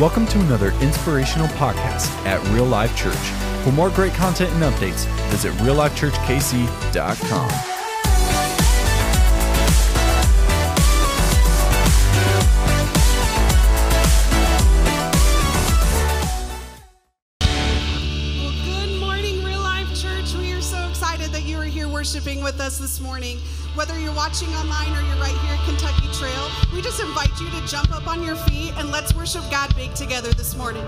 Welcome to another inspirational podcast at Real Life Church. For more great content and updates, visit reallifechurchkc.com. Well, good morning, Real Life Church. We are so excited that you are here worshiping with us this morning whether you're watching online or you're right here at Kentucky Trail, we just invite you to jump up on your feet and let's worship God big together this morning.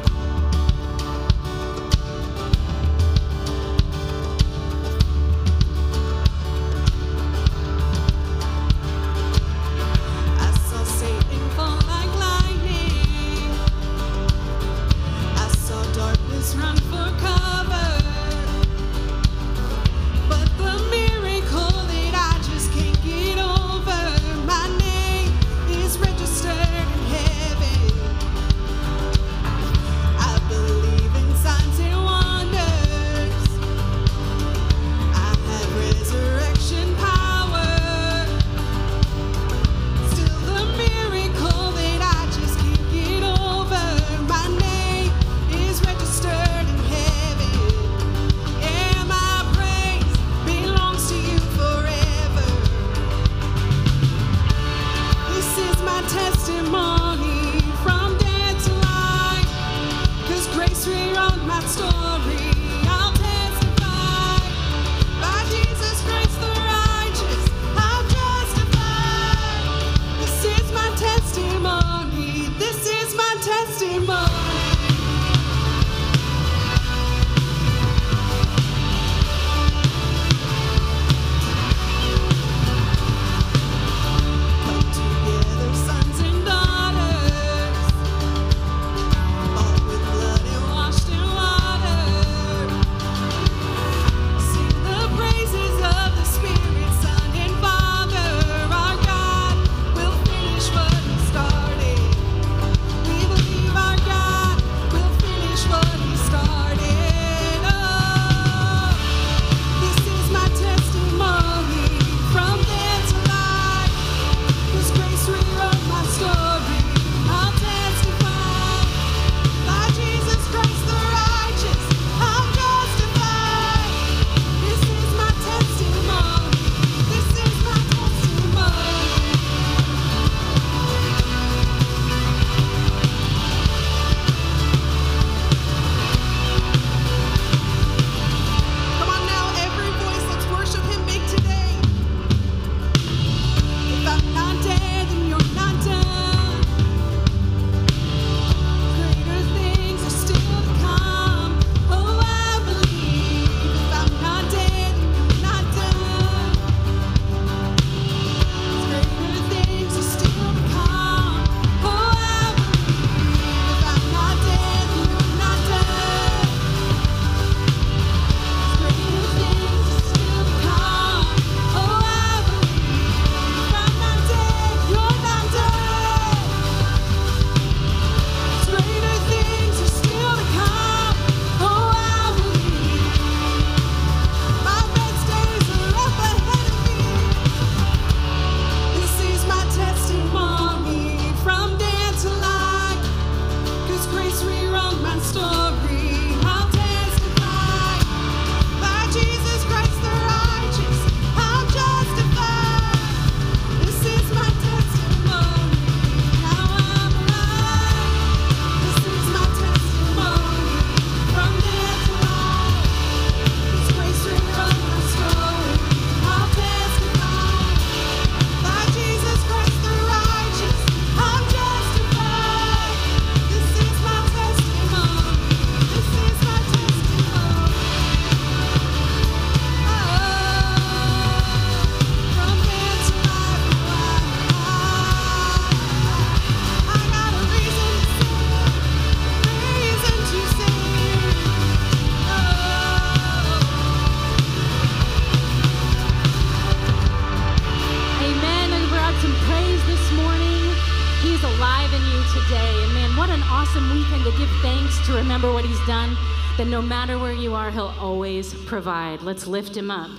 awesome weekend to give thanks, to remember what He's done, that no matter where you are, He'll always provide. Let's lift Him up.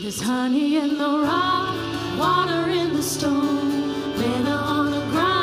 There's honey in the rock, water in the stone, manna on the ground.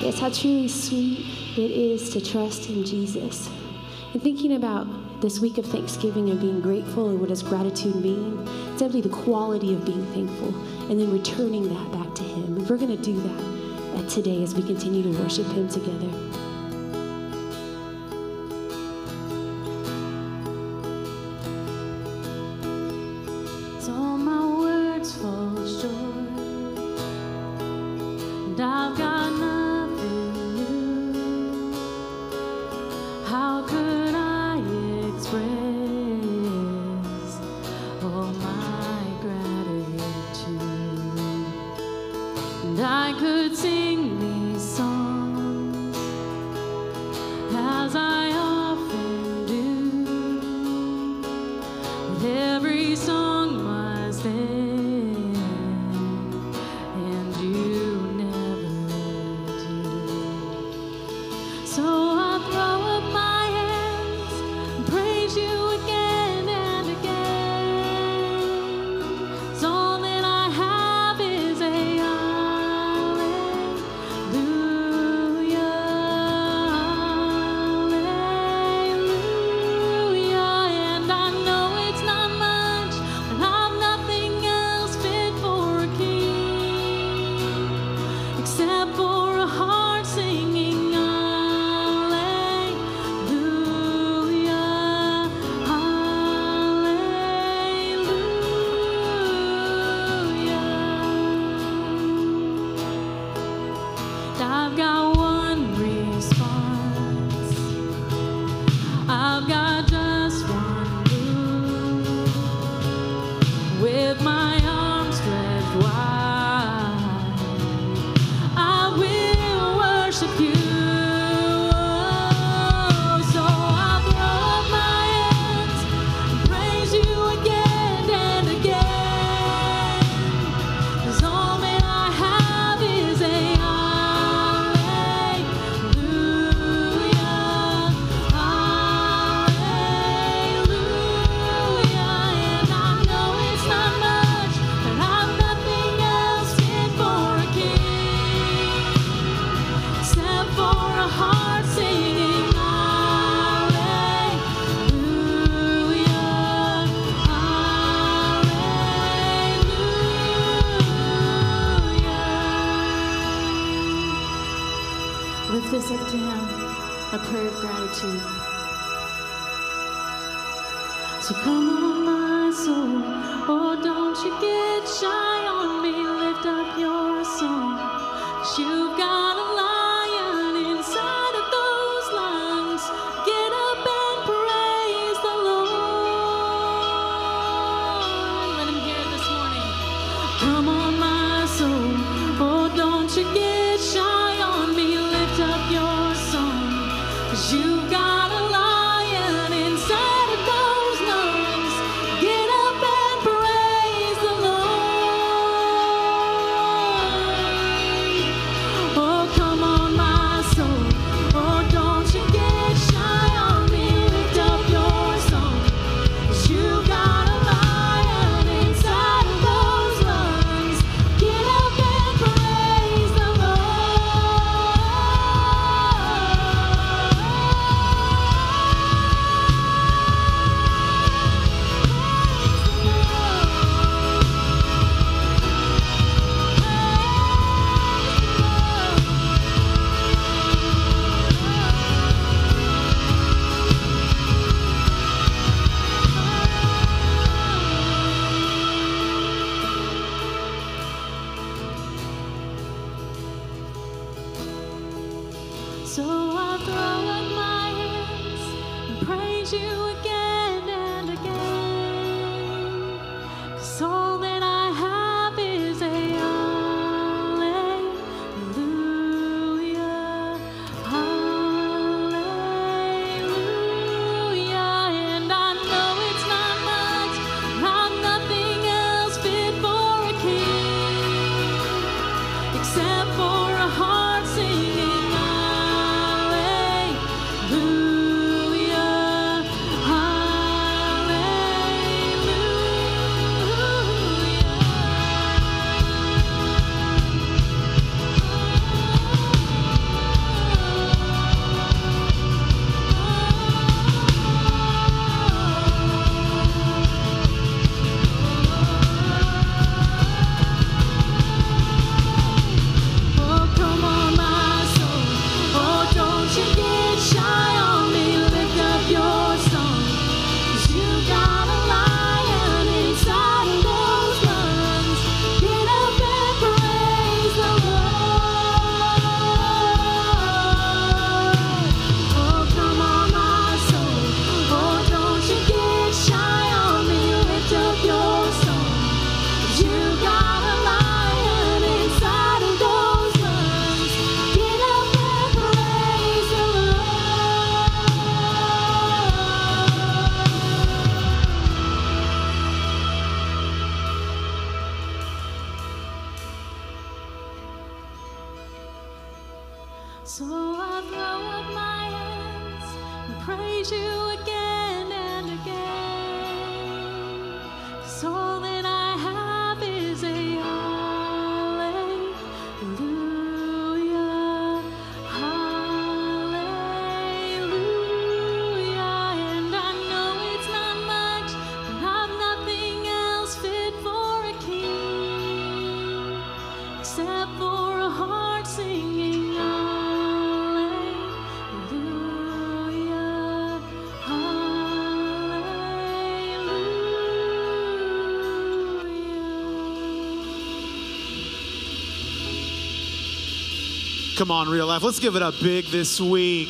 Yes, how truly sweet it is to trust in Jesus. And thinking about this week of Thanksgiving and being grateful and what does gratitude mean? It's Simply the quality of being thankful and then returning that back to Him. And we're going to do that today as we continue to worship Him together. Come on, real life. Let's give it up big this week.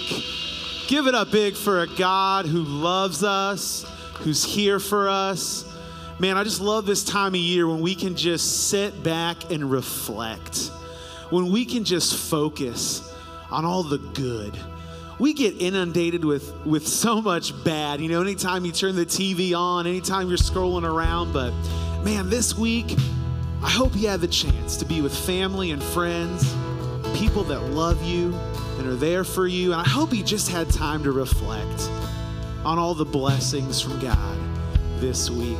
Give it up big for a God who loves us, who's here for us. Man, I just love this time of year when we can just sit back and reflect, when we can just focus on all the good. We get inundated with, with so much bad. You know, anytime you turn the TV on, anytime you're scrolling around. But man, this week, I hope you had the chance to be with family and friends, people that love you and are there for you. And I hope you just had time to reflect on all the blessings from God this week.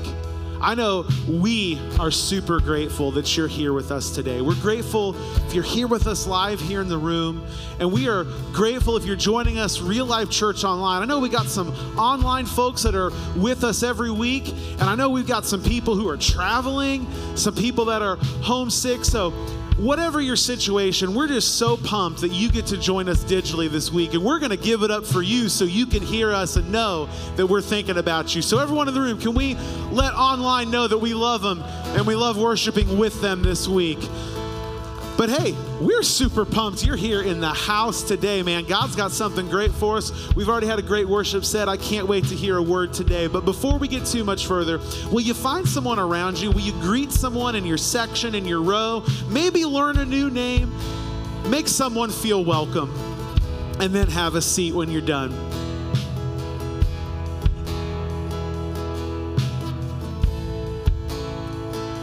I know we are super grateful that you're here with us today. We're grateful if you're here with us live here in the room, and we are grateful if you're joining us real life church online. I know we got some online folks that are with us every week, and I know we've got some people who are traveling, some people that are homesick. So whatever your situation, we're just so pumped that you get to join us digitally this week. And we're going to give it up for you so you can hear us and know that we're thinking about you. So, everyone in the room, can we let online know that we love them and we love worshiping with them this week? But hey, we're super pumped. You're here in the house today, man. God's got something great for us. We've already had a great worship set. I can't wait to hear a word today. But before we get too much further, will you find someone around you? Will you greet someone in your section, in your row? Maybe learn a new name? Make someone feel welcome. And then have a seat when you're done.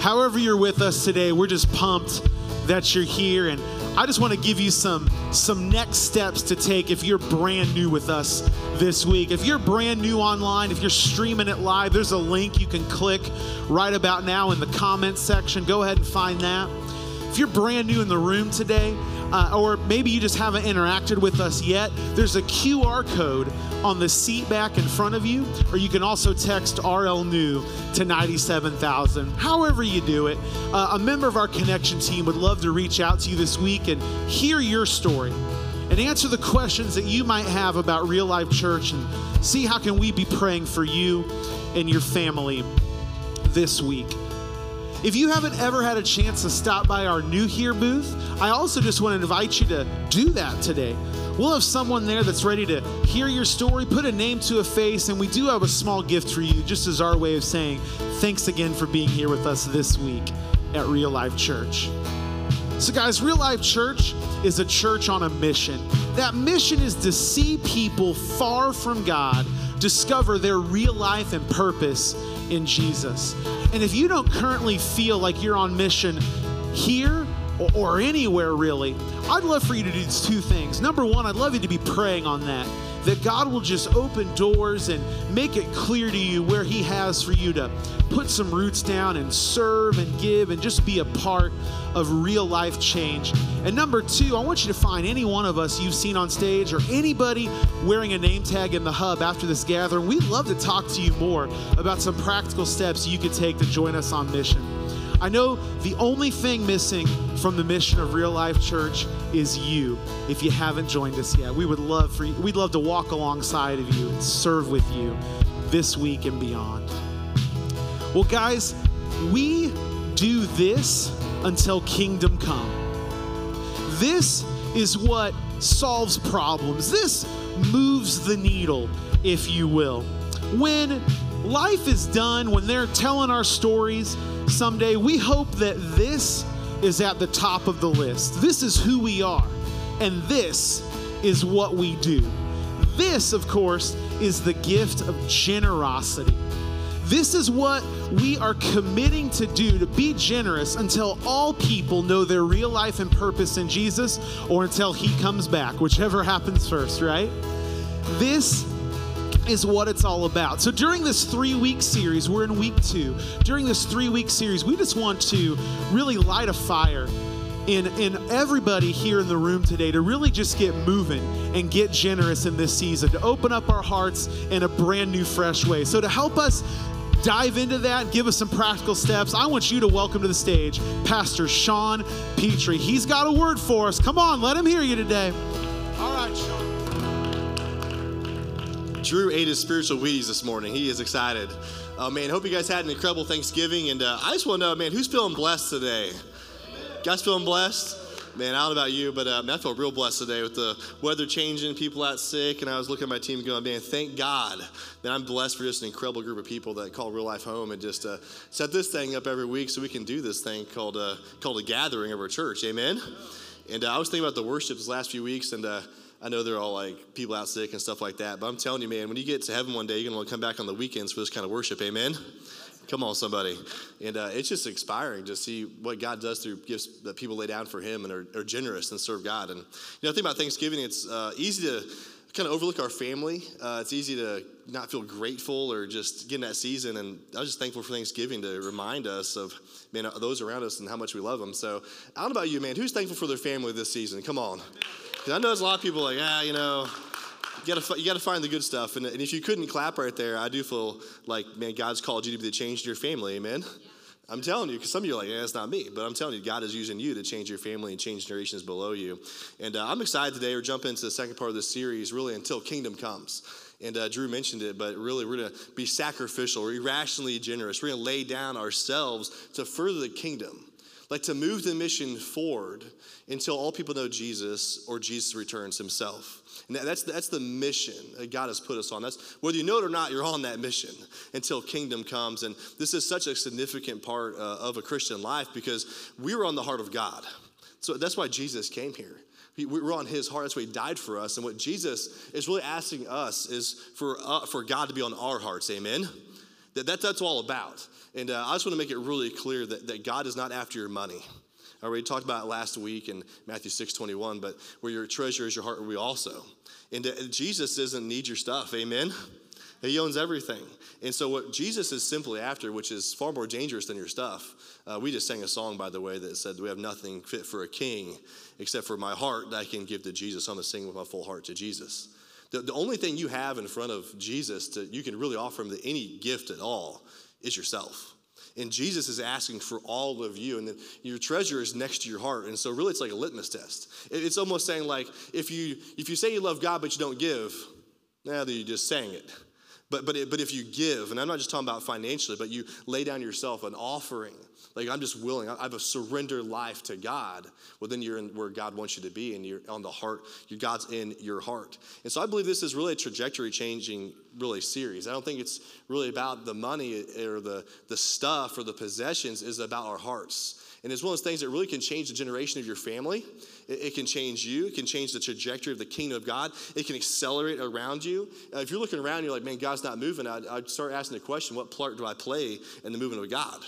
However, you're with us today, we're just pumped that you're here and I just want to give you some some next steps to take if you're brand new with us this week. If you're brand new online, if you're streaming it live, there's a link you can click right about now in the comments section. Go ahead and find that. If you're brand new in the room today, uh, or maybe you just haven't interacted with us yet, there's a QR code on the seat back in front of you, or you can also text RL New to 97,000. However, you do it, uh, a member of our connection team would love to reach out to you this week and hear your story and answer the questions that you might have about real life church and see how can we be praying for you and your family this week. If you haven't ever had a chance to stop by our new here booth, I also just want to invite you to do that today. We'll have someone there that's ready to hear your story, put a name to a face, and we do have a small gift for you, just as our way of saying thanks again for being here with us this week at Real Life Church. So, guys, Real Life Church is a church on a mission. That mission is to see people far from God discover their real life and purpose in Jesus. And if you don't currently feel like you're on mission here or, or anywhere really, I'd love for you to do these two things. Number one, I'd love you to be praying on that that God will just open doors and make it clear to you where He has for you to put some roots down and serve and give and just be a part of real life change. And number two, I want you to find any one of us you've seen on stage or anybody wearing a name tag in the hub after this gathering. We'd love to talk to you more about some practical steps you could take to join us on mission. I know the only thing missing from the mission of Real Life Church is you. If you haven't joined us yet, we would love for you, we'd love to walk alongside of you and serve with you this week and beyond. Well, guys, we do this until kingdom come. This is what solves problems. This moves the needle, if you will. When life is done, when they're telling our stories someday, we hope that this is at the top of the list. This is who we are, and this is what we do. This, of course, is the gift of generosity. This is what we are committing to do to be generous until all people know their real life and purpose in Jesus or until He comes back, whichever happens first, right? This is what it's all about. So during this three week series, we're in week two. During this three week series, we just want to really light a fire in, in everybody here in the room today to really just get moving and get generous in this season, to open up our hearts in a brand new, fresh way. So to help us dive into that and give us some practical steps, I want you to welcome to the stage Pastor Sean Petrie. He's got a word for us. Come on, let him hear you today. All right, Sean. Drew ate his spiritual Wheaties this morning. He is excited. Uh, man, hope you guys had an incredible Thanksgiving. And uh, I just want to know, man, who's feeling blessed today? Guys feeling blessed? Man, I don't know about you, but uh, man, I felt real blessed today with the weather changing, people out sick, and I was looking at my team going, man, thank God that I'm blessed for just an incredible group of people that call real life home and just uh, set this thing up every week so we can do this thing called uh, called a gathering of our church. Amen. And uh, I was thinking about the worship this last few weeks, and uh, I know they're all like people out sick and stuff like that, but I'm telling you, man, when you get to heaven one day, you're gonna want to come back on the weekends for this kind of worship. Amen. Come on, somebody. And uh, it's just inspiring to see what God does through gifts that people lay down for Him and are, are generous and serve God. And, you know, think about Thanksgiving, it's uh, easy to kind of overlook our family. Uh, it's easy to not feel grateful or just get in that season. And I was just thankful for Thanksgiving to remind us of, man, those around us and how much we love them. So I don't know about you, man. Who's thankful for their family this season? Come on. Because I know there's a lot of people like, ah, you know, you gotta, you gotta find the good stuff. And, and, if you couldn't clap right there, I do feel like, man, God's called you to be the change in your family. Amen? Yeah. I'm telling you, because some of you are like, yeah, it's not me. But I'm telling you, God is using you to change your family and change generations below you. And uh, I'm excited today. We're jumping into the second part of this series, really until kingdom comes. And uh, Drew mentioned it, but really, we're going to be sacrificial, we're irrationally generous. We're going to lay down ourselves to further the kingdom, like to move the mission forward until all people know Jesus or Jesus returns himself. And that's, that's the mission that God has put us on. That's whether you know it or not, you're on that mission until kingdom comes. And this is such a significant part uh, of a Christian life because we were on the heart of God. So that's why Jesus came here. We were on his heart. That's why he died for us. And what Jesus is really asking us is for, uh, for God to be on our hearts. Amen? That, that that's all about. And uh, I just want to make it really clear that, that God is not after your money. I already talked about it last week in Matthew 6 21, but where your treasure is, your heart will be also. And uh, Jesus doesn't need your stuff, amen? He owns everything. And so, what Jesus is simply after, which is far more dangerous than your stuff, uh, we just sang a song, by the way, that said, We have nothing fit for a king except for my heart that I can give to Jesus. I'm going to sing with my full heart to Jesus. The, the only thing you have in front of Jesus that you can really offer him to any gift at all is yourself. And Jesus is asking for all of you, and your treasure is next to your heart. And so, really, it's like a litmus test. It's almost saying, like, if you if you say you love God but you don't give, now that you're just saying it. But but it, but if you give, and I'm not just talking about financially, but you lay down yourself an offering like I'm just willing. I have a surrender life to God. Well, then you're in where God wants you to be, and you're on the heart. Your God's in your heart. And so I believe this is really a trajectory changing really series. I don't think it's really about the money or the the stuff or the possessions. Is about our hearts. And it's one of those things that really can change the generation of your family. It, it, can change you. It can change the trajectory of the kingdom of God. It can accelerate around you. Uh, if you're looking around, you're like, man, God's not moving. I'd, I'd start asking the question, what part do I play in the movement of God?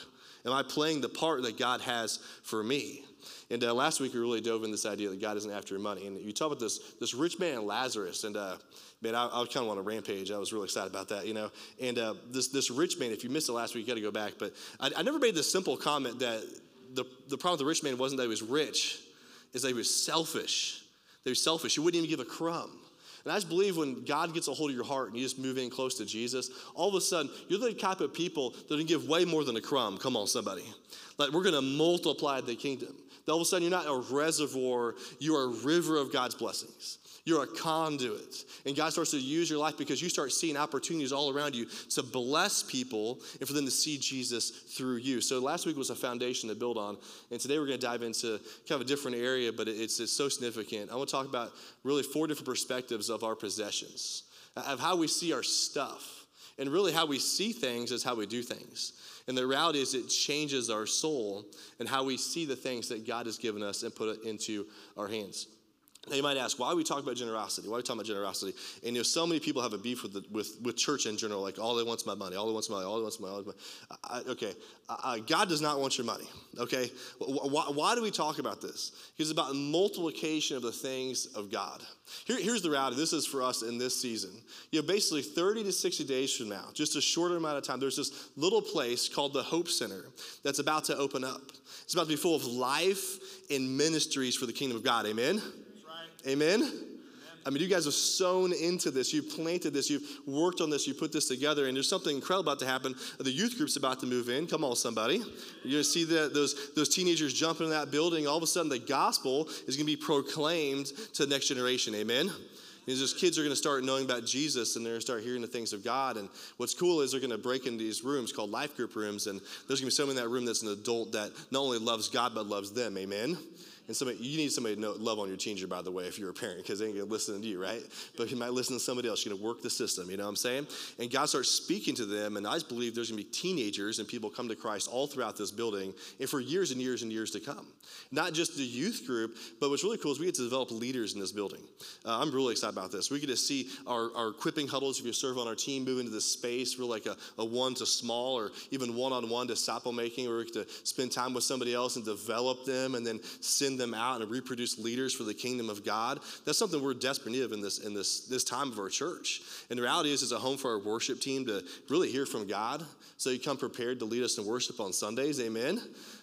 Am I playing the part that God has for me? And uh, last week we really dove in this idea that God isn't after your money. And you talk about this this rich man Lazarus, and uh, man, I, I kind of want a rampage. I was really excited about that, you know. And uh, this this rich man, if you missed it last week, you got to go back. But I, I never made the simple comment that the the problem with the rich man wasn't that he was rich, is that he was selfish. He was selfish. He wouldn't even give a crumb. And I just believe when God gets a hold of your heart and you just move in close to Jesus, all of a sudden you're the type of people that can give way more than a crumb. Come on, somebody. Like we're going to multiply the kingdom. All of a sudden you're not a reservoir, you are a river of God's blessings. You're a conduit. And God starts to use your life because you start seeing opportunities all around you to bless people and for them to see Jesus through you. So last week was a foundation to build on. And today we're going to dive into kind of a different area, but it's, it's so significant. I want to talk about really four different perspectives of our possessions, of how we see our stuff. And really, how we see things is how we do things. And the reality is, it changes our soul and how we see the things that God has given us and put it into our hands. Now you might ask, why are we talking about generosity? Why are we talking about generosity? And you know, so many people have a beef with, the, with, with church in general, like all they want is my money, all they want is my money, all they want is my money. I, okay, God does not want your money, okay? Why, why, do we talk about this? Because it's about multiplication of the things of God. Here, here's the reality. This is for us in this season. You know, basically 30 to 60 days from now, just a shorter amount of time, there's this little place called the Hope Center that's about to open up. It's about to be full of life and ministries for the kingdom of God. Amen? Amen? I mean, you guys have sown into this. You've planted this. You've worked on this. You put this together. And there's something incredible about to happen. The youth group's about to move in. Come on, somebody. You're going to see the, those, those teenagers jump into that building. All of a sudden, the gospel is going to be proclaimed to the next generation. Amen? And those kids are going to start knowing about Jesus and they're going to start hearing the things of God. And what's cool is they're going to break into these rooms called life group rooms. And there's going to be someone in that room that's an adult that not only loves God, but loves them. Amen? And somebody, you need somebody to know, love on your teenager, by the way, if you're a parent, because they ain't gonna listen to you, right? But you might listen to somebody else. You're gonna work the system, you know what I'm saying? And God starts speaking to them, and I just believe there's gonna be teenagers and people come to Christ all throughout this building, and for years and years and years to come. Not just the youth group, but what's really cool is we get to develop leaders in this building. Uh, I'm really excited about this. We get to see our, our equipping huddles, if you serve on our team, move into this space. We're like a, a one to small or even one on one disciple making, where we get to spend time with somebody else and develop them and then send them out and reproduce leaders for the kingdom of God. That's something we're desperate of in this in this this time of our church. And the reality is, it's a home for our worship team to really hear from God. So you come prepared to lead us in worship on Sundays. Amen.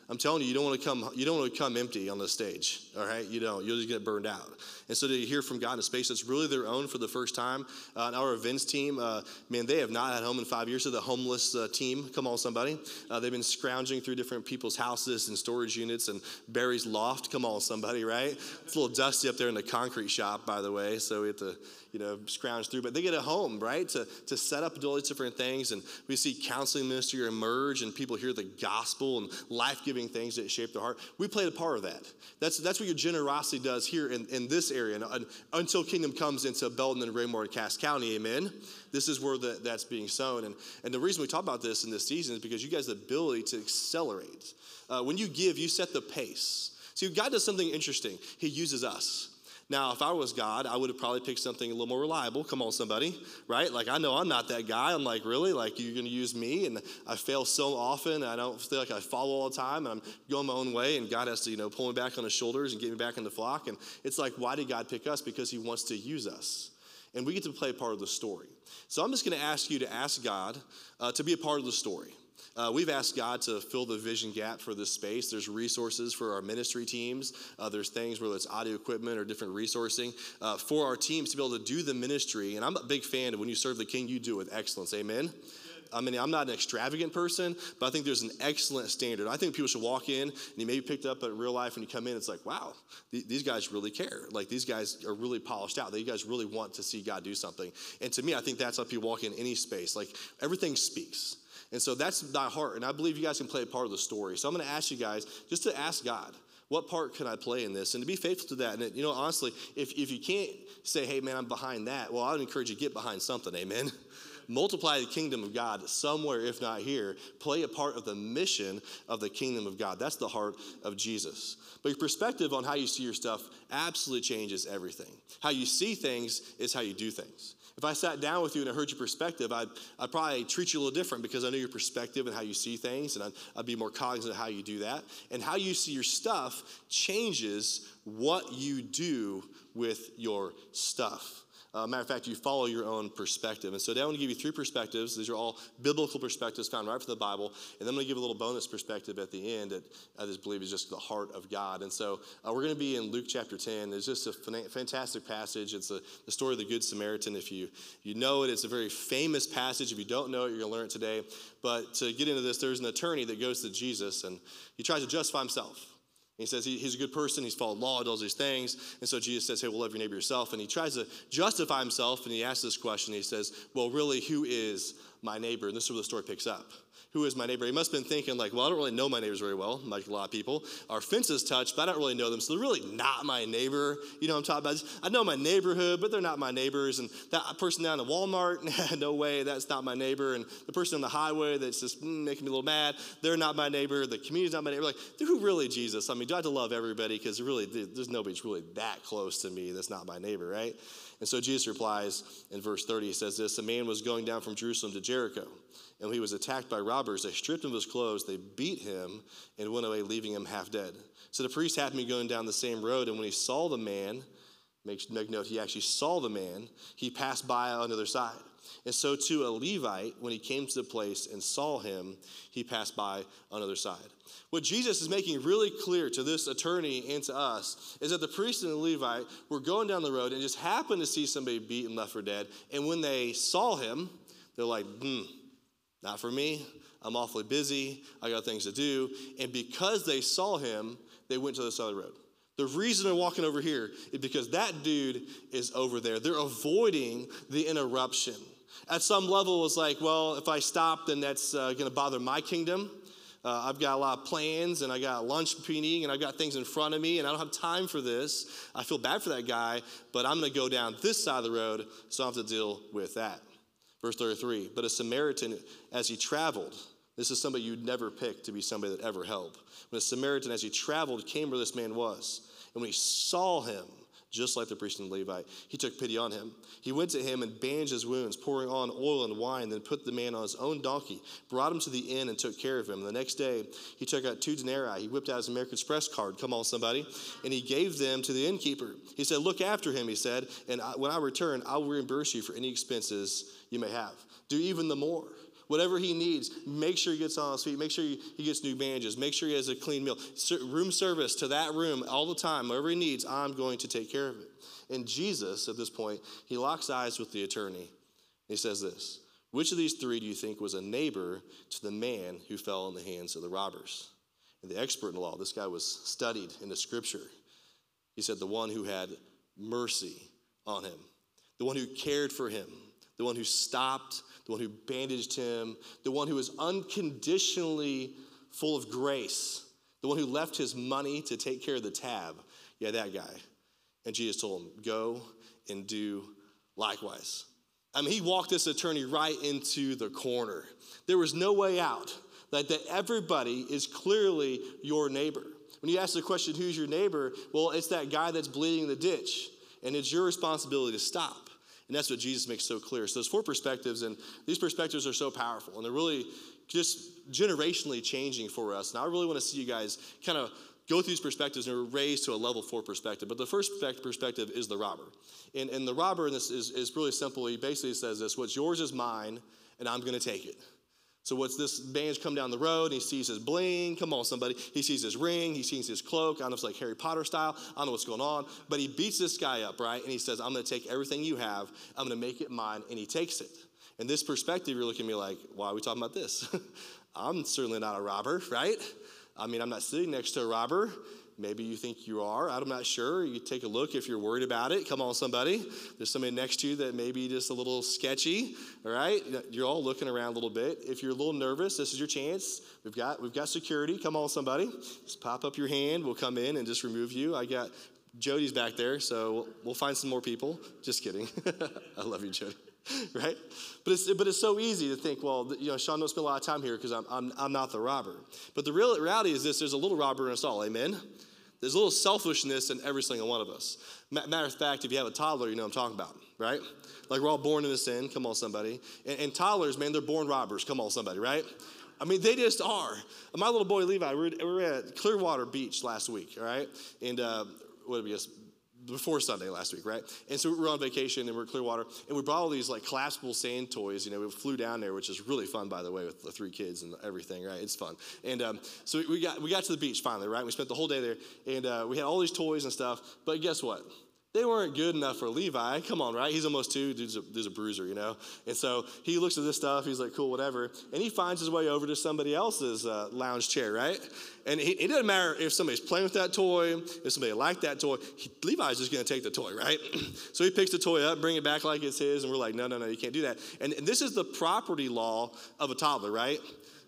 I'm telling you, you don't want to come, you don't want to come empty on the stage. All right, you don't. You'll just get burned out. And so to hear from God in a space that's really their own for the first time. Uh, our events team, uh, man, they have not had home in five years. So the homeless uh, team, come on, somebody. Uh, they've been scrounging through different people's houses and storage units and Barry's loft. Come on, somebody, right? It's a little dusty up there in the concrete shop, by the way. So we have to you know, scrounge through, but they get a home, right, to, to set up all these different things. And we see counseling ministry emerge and people hear the gospel and life giving things that shape their heart. We played a part of that. That's, that's what your generosity does here in, in this area and, and until kingdom comes into Belton and Raymore and Cass County, amen. This is where the, that's being sown. And, and the reason we talk about this in this season is because you guys the ability to accelerate. Uh, when you give, you set the pace. See, God does something interesting. He uses us. Now, if I was God, I would have probably picked something a little more reliable. Come on, somebody, right? Like, I know I'm not that guy. I'm like, really? Like, you're going to use me? And I fail so often. I don't feel like I follow all the time. And I'm going my own way. And God has to, you know, pull me back on his shoulders and get me back in the flock. And it's like, why did God pick us? Because he wants to use us. And we get to play a part of the story. So I'm just going to ask you to ask God uh, to be a part of the story. Uh, we've asked God to fill the vision gap for this space. There's resources for our ministry teams. Uh, there's things, whether it's audio equipment or different resourcing, uh, for our teams to be able to do the ministry. And I'm a big fan of when you serve the King, you do it with excellence. Amen. I mean, I'm not an extravagant person, but I think there's an excellent standard. I think people should walk in and you maybe picked up at real life and you come in, it's like, wow, th- these guys really care. Like these guys are really polished out. These guys really want to see God do something. And to me, I think that's how people walk in any space. Like everything speaks. And so that's my heart. And I believe you guys can play a part of the story. So I'm going to ask you guys just to ask God, what part can I play in this? And to be faithful to that. And, you know, honestly, if, if you can't say, hey, man, I'm behind that, well, I would encourage you to get behind something. Amen. Multiply the kingdom of God somewhere, if not here. Play a part of the mission of the kingdom of God. That's the heart of Jesus. But your perspective on how you see your stuff absolutely changes everything. How you see things is how you do things. If I sat down with you and I heard your perspective, I'd, I'd probably treat you a little different because I know your perspective and how you see things, and I'd, I'd be more cognizant of how you do that. And how you see your stuff changes what you do with your stuff. Uh, matter of fact, you follow your own perspective. And so today I want to give you three perspectives. These are all biblical perspectives found right from the Bible. And then I'm going to give a little bonus perspective at the end that I just believe is just the heart of God. And so uh, we're going to be in Luke chapter 10. It's just a fantastic passage. It's a, the story of the Good Samaritan. If you, you know it, it's a very famous passage. If you don't know it, you're going to learn it today. But to get into this, there's an attorney that goes to Jesus and he tries to justify himself. He says he, he's a good person, he's followed law, does these things. And so Jesus says, Hey, well, love your neighbor yourself. And he tries to justify himself and he asks this question. He says, Well, really, who is my neighbor? And this is where the story picks up who is my neighbor? He must have been thinking, like, well, I don't really know my neighbors very well, like a lot of people. Our fences touch, but I don't really know them, so they're really not my neighbor. You know what I'm talking about? I know my neighborhood, but they're not my neighbors. And that person down at Walmart, no way, that's not my neighbor. And the person on the highway that's just mm, making me a little mad, they're not my neighbor. The community's not my neighbor. Like, who really Jesus? I mean, do I have to love everybody? Because really, there's nobody really that close to me that's not my neighbor, right? And so Jesus replies in verse 30, he says this A man was going down from Jerusalem to Jericho and he was attacked by robbers. They stripped him of his clothes, they beat him, and went away, leaving him half dead. So the priest happened to be going down the same road, and when he saw the man, make, make note, he actually saw the man, he passed by on the other side. And so to a Levite, when he came to the place and saw him, he passed by on the other side. What Jesus is making really clear to this attorney and to us is that the priest and the Levite were going down the road and just happened to see somebody beaten, left for dead. And when they saw him, they're like, hmm, not for me. I'm awfully busy. I got things to do. And because they saw him, they went to the side of the road. The reason they're walking over here is because that dude is over there. They're avoiding the interruption. At some level, was like, well, if I stop, then that's uh, going to bother my kingdom. Uh, I've got a lot of plans and I got lunch meeting and I've got things in front of me and I don't have time for this. I feel bad for that guy, but I'm going to go down this side of the road so I have to deal with that. Verse 33 But a Samaritan, as he traveled, this is somebody you'd never pick to be somebody that ever helped. When a Samaritan, as he traveled, came where this man was. And when he saw him, just like the priest and Levite. He took pity on him. He went to him and bandaged his wounds, pouring on oil and wine, then put the man on his own donkey, brought him to the inn, and took care of him. The next day, he took out two denarii. He whipped out his American Express card, come on, somebody, and he gave them to the innkeeper. He said, Look after him, he said, and I, when I return, I'll reimburse you for any expenses you may have. Do even the more. Whatever he needs, make sure he gets on his feet. Make sure he, gets new bandages. Make sure he has a clean meal. Room service to that room all the time. Whatever he needs, I'm going to take care of it. And Jesus, at this point, he locks eyes with the attorney. He says this Which of these three do you think was a neighbor to the man who fell in the hands of the robbers? And the expert in law, this guy was studied in the scripture. He said, The one who had mercy on him, the one who cared for him, the one who stopped, the one who bandaged him, the one who was unconditionally full of grace, the one who left his money to take care of the tab. Yeah, that guy. And Jesus told him, Go and do likewise. I mean, he walked this attorney right into the corner. There was no way out. Like that everybody is clearly your neighbor. When you ask the question, who's your neighbor? Well, it's that guy that's bleeding in the ditch. And it's your responsibility to stop. And that's what Jesus makes so clear. So there's four perspectives, and these perspectives are so powerful, and they're really just generationally changing for us. And I really want to see you guys kind of go through these perspectives and we're raised to a level four perspective. But the first perspective is the robber. And, and the robber in this is, is really simple. He basically says this what's yours is mine, and I'm going to take it. So what's this bandage come down the road? And he sees his bling. Come on, somebody. He sees his ring. He sees his cloak. I don't know if it's like Harry Potter style. I don't know what's going on. But he beats this guy up, right? And he says, I'm to take everything you have. I'm to make it mine. And he takes it. And this perspective, you're looking at me like, why are we talking about this? I'm certainly not a robber, right? I mean, I'm not sitting next to a robber. Maybe you think you are. I'm not sure. You take a look if you're worried about it. Come on, somebody. There's somebody next to you that may be just a little sketchy. All right, you're all looking around a little bit. If you're a little nervous, this is your chance. We've got we've got security. Come on, somebody. Just pop up your hand. We'll come in and just remove you. I got Jody's back there, so we'll find some more people. Just kidding. I love you, Jody. right? But it's, but it's so easy to think, well, you know, Sean don't spend a lot of time here because I'm, I'm, I'm not the robber. But the real reality is this there's a little robber in us all, amen? There's a little selfishness in every single one of us. Matter of fact, if you have a toddler, you know I'm talking about, right? Like we're all born into sin. Come on, somebody. And, and toddlers, man, they're born robbers. Come on, somebody, right? I mean, they just are. My little boy Levi, we were, we were at Clearwater Beach last week, all right? And uh, what did we just before Sunday last week, right? And so we were on vacation and we are Clearwater, and we brought all these like collapsible sand toys. You know, we flew down there, which is really fun, by the way, with the three kids and everything, right? It's fun. And um, so we got we got to the beach finally, right? We spent the whole day there, and uh, we had all these toys and stuff. But guess what? They weren't good enough for Levi. Come on, right? He's almost two. Dude's a, dude's a bruiser, you know? And so he looks at this stuff. He's like, cool, whatever. And he finds his way over to somebody else's uh, lounge chair, right? And he, it doesn't matter if somebody's playing with that toy, if somebody liked that toy. He, Levi's just going to take the toy, right? so he picks the toy up, bring it back like it's his, and we're like, no, no, no, you can't do that. And, and this is the property law of a toddler, right?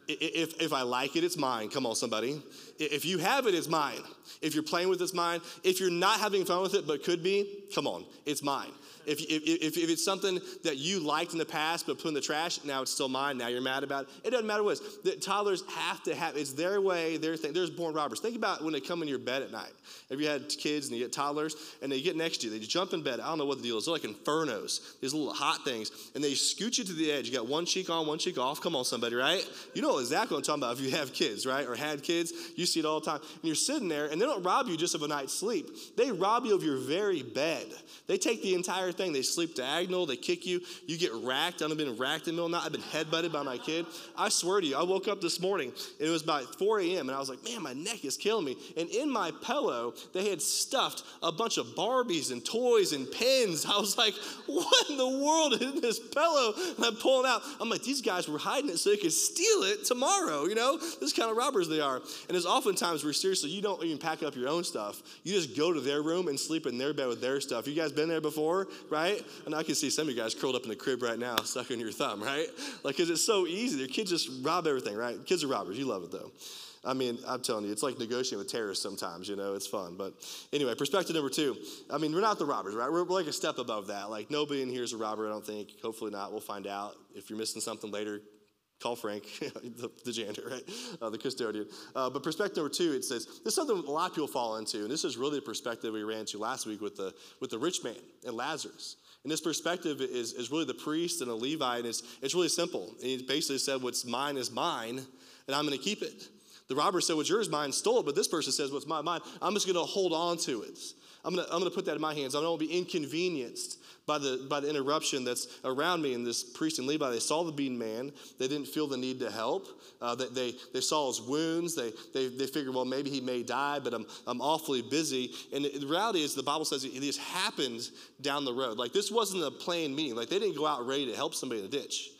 If, if I like it, it's mine. Come on, somebody. If you have it, it's mine. If you're playing with it, it's mine. If you're not having fun with it but could be, come on, it's mine. If, if, if, it's something that you liked in the past but put in the trash, now it's still mine, now you're mad about it. It doesn't matter what it is. Toddlers have to have, it's their way, their thing. There's born robbers. Think about when they come in your bed at night. If you had kids and you get toddlers and they get next to you, they jump in bed. I don't know what the deal is. They're like infernos, these little hot things, and they scoot you to the edge. You got one cheek on, one cheek off. Come on, somebody, right? You know exactly what I'm talking about if you have kids, right? Or had kids. You see it all the time. And you're sitting there and they don't rob you just of a night's sleep, they rob you of your very bed. They take the entire thing. They sleep diagonal. They kick you. You get racked. I've been racked in the middle of the night. I've been headbutted by my kid. I swear to you, I woke up this morning and it was about 4 a.m. and I was like, man, my neck is killing me. And in my pillow, they had stuffed a bunch of Barbies and toys and pens. I was like, what in the world is in this pillow? And I'm pulling out. I'm like, these guys were hiding it so they could steal it tomorrow. You know, this kind of robbers they are. And there's oftentimes we're seriously, you don't even pack up your own stuff. You just go to their room and sleep in their bed with their stuff. You guys been there before, right? And I can see some of you guys curled up in the crib right now, sucking your thumb, right? Like, because it's so easy. Your kids just rob everything, right? Kids are robbers. You love it, though. I mean, I'm telling you, it's like negotiating with terrorists sometimes, you know, it's fun. But anyway, perspective number two. I mean, we're not the robbers, right? We're, we're like a step above that. Like, nobody in here is a robber, I don't think. Hopefully not. We'll find out. If you're missing something later, call Frank, the, the janitor, right? Uh, the custodian. Uh, but perspective number two, it says, this is something a lot of people fall into. And this is really the perspective we ran into last week with the, with the rich man and Lazarus. And this perspective is, is really the priest and a Levite, and it's, it's really simple. And he basically said, What's mine is mine, and I'm going to keep it. The robber said, What's yours, mine, stole it. But this person says, What's mine, mine. I'm just going to hold on to it. I'm going to I'm going to put that in my hands. I don't want to be inconvenienced by the, by the interruption that's around me. And this priest and Levi, they saw the beaten man. They didn't feel the need to help. Uh, they, they, they saw his wounds. They, they, they figured, well, maybe he may die, but I'm, I'm awfully busy. And the, reality is, the Bible says it, just happened down the road. Like, this wasn't a planned meeting. Like, they didn't go out ready to help somebody in the ditch.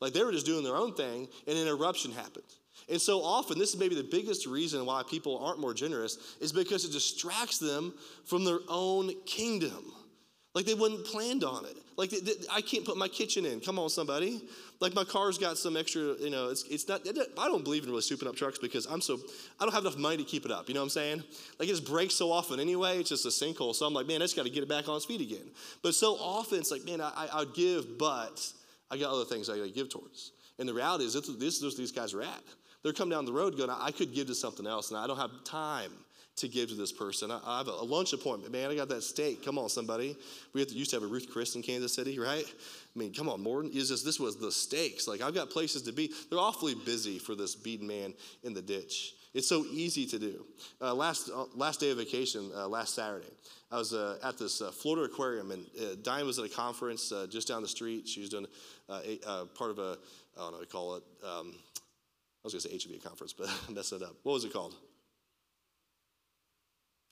Like, they were just doing their own thing, and an interruption happened. And so often, this is maybe the biggest reason why people aren't more generous, is because it distracts them from their own kingdom. Like they wasn't planned on it. Like they, they, I can't put my kitchen in. Come on, somebody. Like my car's got some extra. You know, it's, it's not. I don't believe in really souping up trucks because I'm so. I don't have enough money to keep it up. You know what I'm saying? Like it just breaks so often anyway. It's just a sinkhole. So I'm like, man, I just got to get it back on feet again. But so often it's like, man, I, I would give, but I got other things I got to give towards. And the reality is, this is where these guys are at. They're coming down the road going, I could give to something else, and I don't have time to give to this person. I, I have a, a, lunch appointment. Man, I got that steak. Come on, somebody. We to, used to have a Ruth Chris in Kansas City, right? I mean, come on, Morton. Is this, this was the steaks. Like, I've got places to be. They're awfully busy for this beaten man in the ditch. It's so easy to do. Uh, last, uh, last day of vacation, uh, last Saturday, I was uh, at this uh, Florida aquarium, and uh, Diane was at a conference just down the street. She was doing a, part of a, I don't know what to call it. Um, I was going to say HB conference, but I messed it up. What was it called?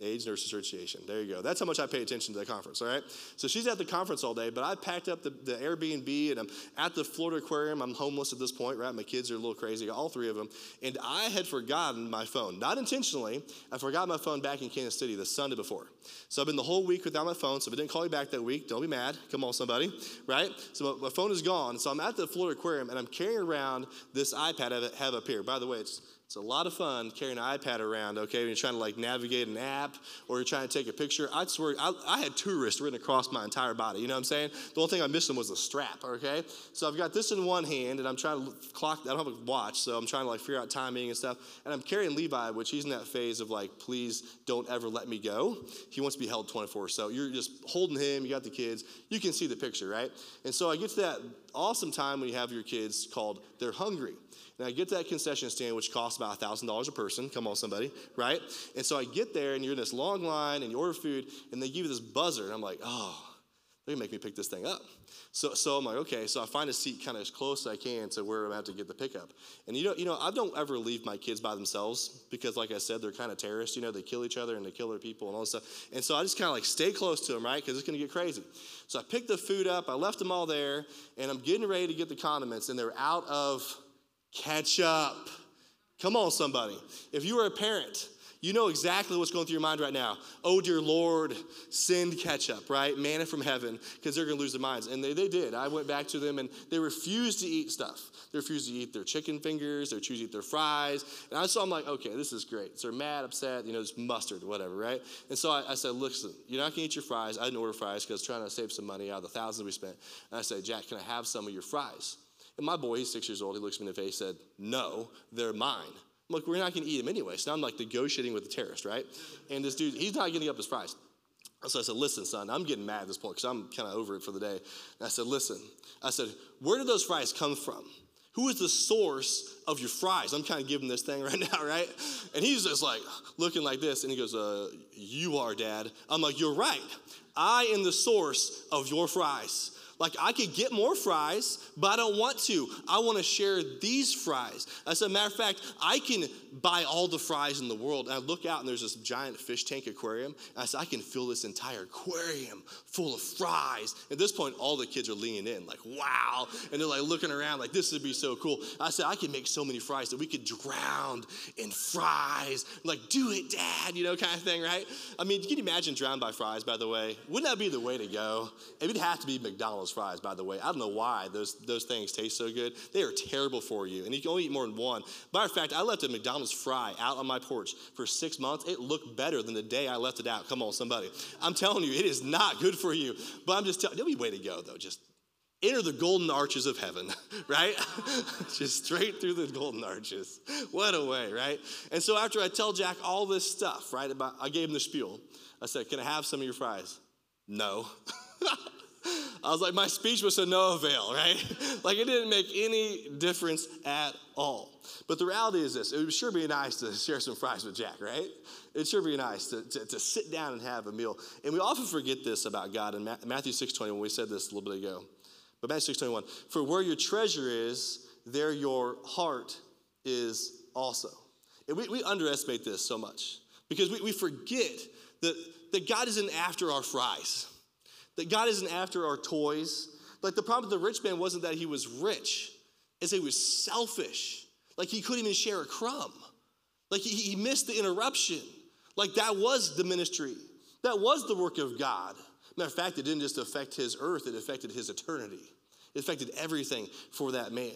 AIDS Nurse Association. There you go. That's how much I pay attention to the conference, all right? So she's at the conference all day, but I packed up the, the Airbnb and I'm at the Florida Aquarium. I'm homeless at this point, right? My kids are a little crazy, all three of them. And I had forgotten my phone. Not intentionally. I forgot my phone back in Kansas City the Sunday before. So I've been the whole week without my phone. So if I didn't call you back that week, don't be mad. Come on, somebody, right? So my, my phone is gone. So I'm at the Florida Aquarium and I'm carrying around this iPad I have up here. By the way, it's it's a lot of fun carrying an iPad around, okay, when you're trying to like navigate an app or you're trying to take a picture. I swear, I, I had tourists written across my entire body, you know what I'm saying? The only thing I'm missing was the strap, okay? So I've got this in one hand and I'm trying to clock, I don't have a watch, so I'm trying to like figure out timing and stuff. And I'm carrying Levi, which he's in that phase of like, please don't ever let me go. He wants to be held 24. So you're just holding him, you got the kids, you can see the picture, right? And so I get to that awesome time when you have your kids called They're Hungry. And I get to that concession stand, which costs about $1,000 a person. Come on, somebody, right? And so I get there, and you're in this long line, and you order food, and they give you this buzzer. And I'm like, oh, they're gonna make me pick this thing up. So, so I'm like, okay. So I find a seat kind of as close as I can to where I'm about to get the pickup. And you know, you know, I don't ever leave my kids by themselves because, like I said, they're kind of terrorists. You know, they kill each other and they kill their people and all this stuff. And so I just kind of like stay close to them, right? Because it's gonna get crazy. So I picked the food up. I left them all there, and I'm getting ready to get the condiments, and they're out of Ketchup. Come on, somebody. If you were a parent, you know exactly what's going through your mind right now. Oh, dear Lord, send ketchup, right? Manna from heaven, because they're going to lose their minds. And they, they did. I went back to them and they refused to eat stuff. They refused to eat their chicken fingers, they refused to eat their fries. And I saw them like, okay, this is great. So they're mad, upset, you know, just mustard, whatever, right? And so I, I said, listen, you're not going to eat your fries. I didn't order fries because I was trying to save some money out of the thousands we spent. And I said, Jack, can I have some of your fries? And my boy, he's six years old, he looks me in the face, said, No, they're mine. I'm we're not gonna eat him anyway. So now I'm like negotiating with the terrorist, right? And this dude, he's not getting up his fries. So I said, listen, son, I'm getting mad at this point because I'm kind of over it for the day. And I said, listen, I said, where did those fries come from? Who is the source of your fries? I'm kind of giving this thing right now, right? And he's just like looking like this, and he goes, uh, You are, Dad. I'm like, You're right. I am the source of your fries. Like I could get more fries, but I don't want to. I want to share these fries. As a matter of fact, I can buy all the fries in the world. And I look out and there's this giant fish tank aquarium. And I said, I can fill this entire aquarium full of fries. At this point, all the kids are leaning in, like, wow. And they're like looking around, like, this would be so cool. I said, I can make so many fries that we could drown in fries. Like, do it, dad, you know, kind of thing, right? I mean, you can imagine drowned by fries, by the way? Wouldn't that be the way to go? It would have to be McDonald's fries, by the way. I don't know why those, those things taste so good. They are terrible for you, and you can only eat more than one. Matter of fact, I left a McDonald's fry out on my porch for six months. It looked better than the day I left it out. Come on, somebody. I'm telling you, it is not good for you. But I'm just telling you, way to go, though. Just enter the golden arches of heaven, right? Just straight through the golden arches. What a way, right? And so after I tell Jack all this stuff, right, about I gave him the spiel. I said, "Can I have some of your fries?" No. I was like, my speech was to no avail, right? like it didn't make any difference at all. But the reality is this it would sure be nice to share some fries with Jack, right? It'd sure be nice to, to, to sit down and have a meal. And we often forget this about God in Matthew 6 when we said this a little bit ago. But Matthew 6 for where your treasure is, there your heart is also. And we, we underestimate this so much because we, we forget that, that God isn't after our fries. That God isn't after our toys. Like the problem with the rich man wasn't that he was rich, is he was selfish. Like he couldn't even share a crumb. Like he, he missed the interruption. Like that was the ministry. That was the work of God. Matter of fact, it didn't just affect his earth, it affected his eternity. It affected everything for that man.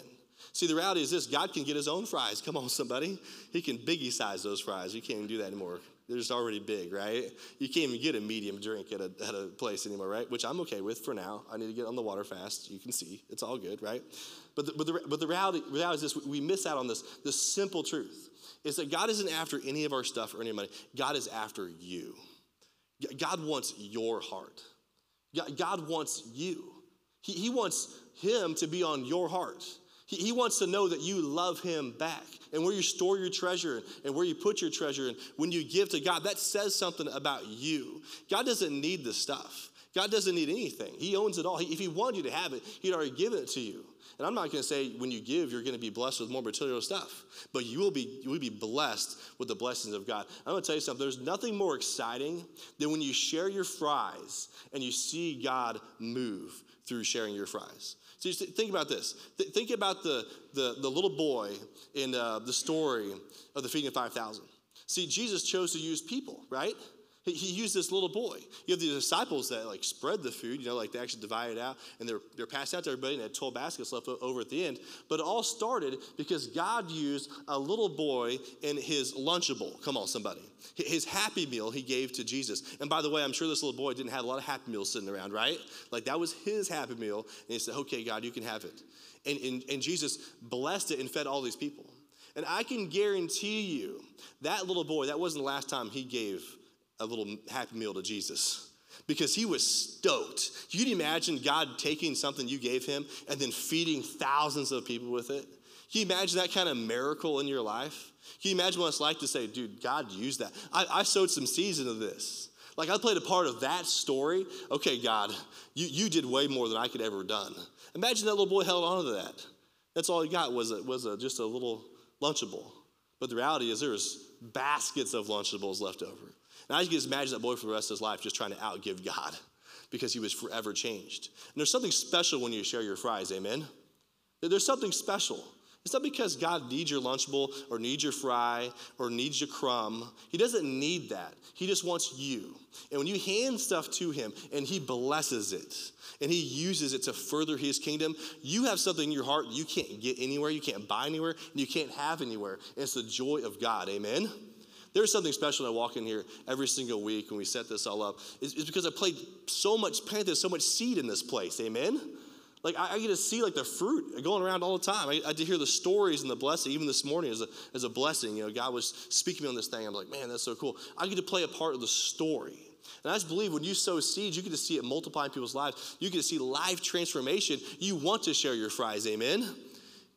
See, the reality is this God can get his own fries. Come on, somebody. He can biggie size those fries. You can't do that anymore. They're just already big, right? You can't even get a medium drink at a, at a place anymore, right? Which I'm okay with for now. I need to get on the water fast. You can see. It's all good, right? But the, but the, but the reality, reality is this we miss out on this, this simple truth is that God isn't after any of our stuff or any money. God is after you. God wants your heart. God wants you. He, he wants Him to be on your heart. He, he wants to know that you love Him back and where you store your treasure and where you put your treasure and when you give to God, that says something about you. God doesn't need the stuff. God doesn't need anything. He owns it all. He, if He wanted you to have it, He'd already given it to you. And I'm not going to say when you give, you're going to be blessed with more material stuff, but you will be, you will be blessed with the blessings of God. I'm going to tell you something. There's nothing more exciting than when you share your fries and you see God move through sharing your fries. So think about this. Th- think about the, the, the, little boy in uh, the story of the feeding of 5,000. See, Jesus chose to use people, right? He used this little boy. You have the disciples that like spread the food, you know, like they actually divide it out and they're, they're passed out to everybody and they had 12 baskets left over at the end. But it all started because God used a little boy in his Lunchable. Come on, somebody. His Happy Meal he gave to Jesus. And by the way, I'm sure this little boy didn't have a lot of Happy Meals sitting around, right? Like that was his Happy Meal. And he said, okay, God, you can have it. And, and, and Jesus blessed it and fed all these people. And I can guarantee you that little boy, that wasn't the last time he gave a little happy meal to Jesus because he was stoked. You can imagine God taking something you gave him and then feeding thousands of people with it? Can you imagine that kind of miracle in your life? Can you imagine what it's like to say, dude, God used that? I, I sowed some seeds into this. Like I played a part of that story. Okay, God, you, you did way more than I could ever done. Imagine that little boy held on to that. That's all he got was, a, was a, just a little Lunchable. But the reality is there was baskets of Lunchables left over. And I can just imagine that boy for the rest of his life just trying to outgive God because he was forever changed. And there's something special when you share your fries, amen? There's something special. It's not because God needs your Lunchable or needs your fry or needs your crumb. He doesn't need that. He just wants you. And when you hand stuff to him and he blesses it and he uses it to further his kingdom, you have something in your heart you can't get anywhere, you can't buy anywhere, and you can't have anywhere. And it's the joy of God. Amen? There's something special when I walk in here every single week when we set this all up. It's, it's because I played so much, planted so much seed in this place. Amen? Like I, I, get to see like the fruit going around all the time. I, I get to hear the stories and the blessing. Even this morning as a, as a blessing, you know, God was speaking me on this thing. I'm like, man, that's so cool. I get to play a part of the story. And I just believe when you sow seeds, you get to see it multiply in people's lives. You get to see life transformation. You want to share your fries, amen?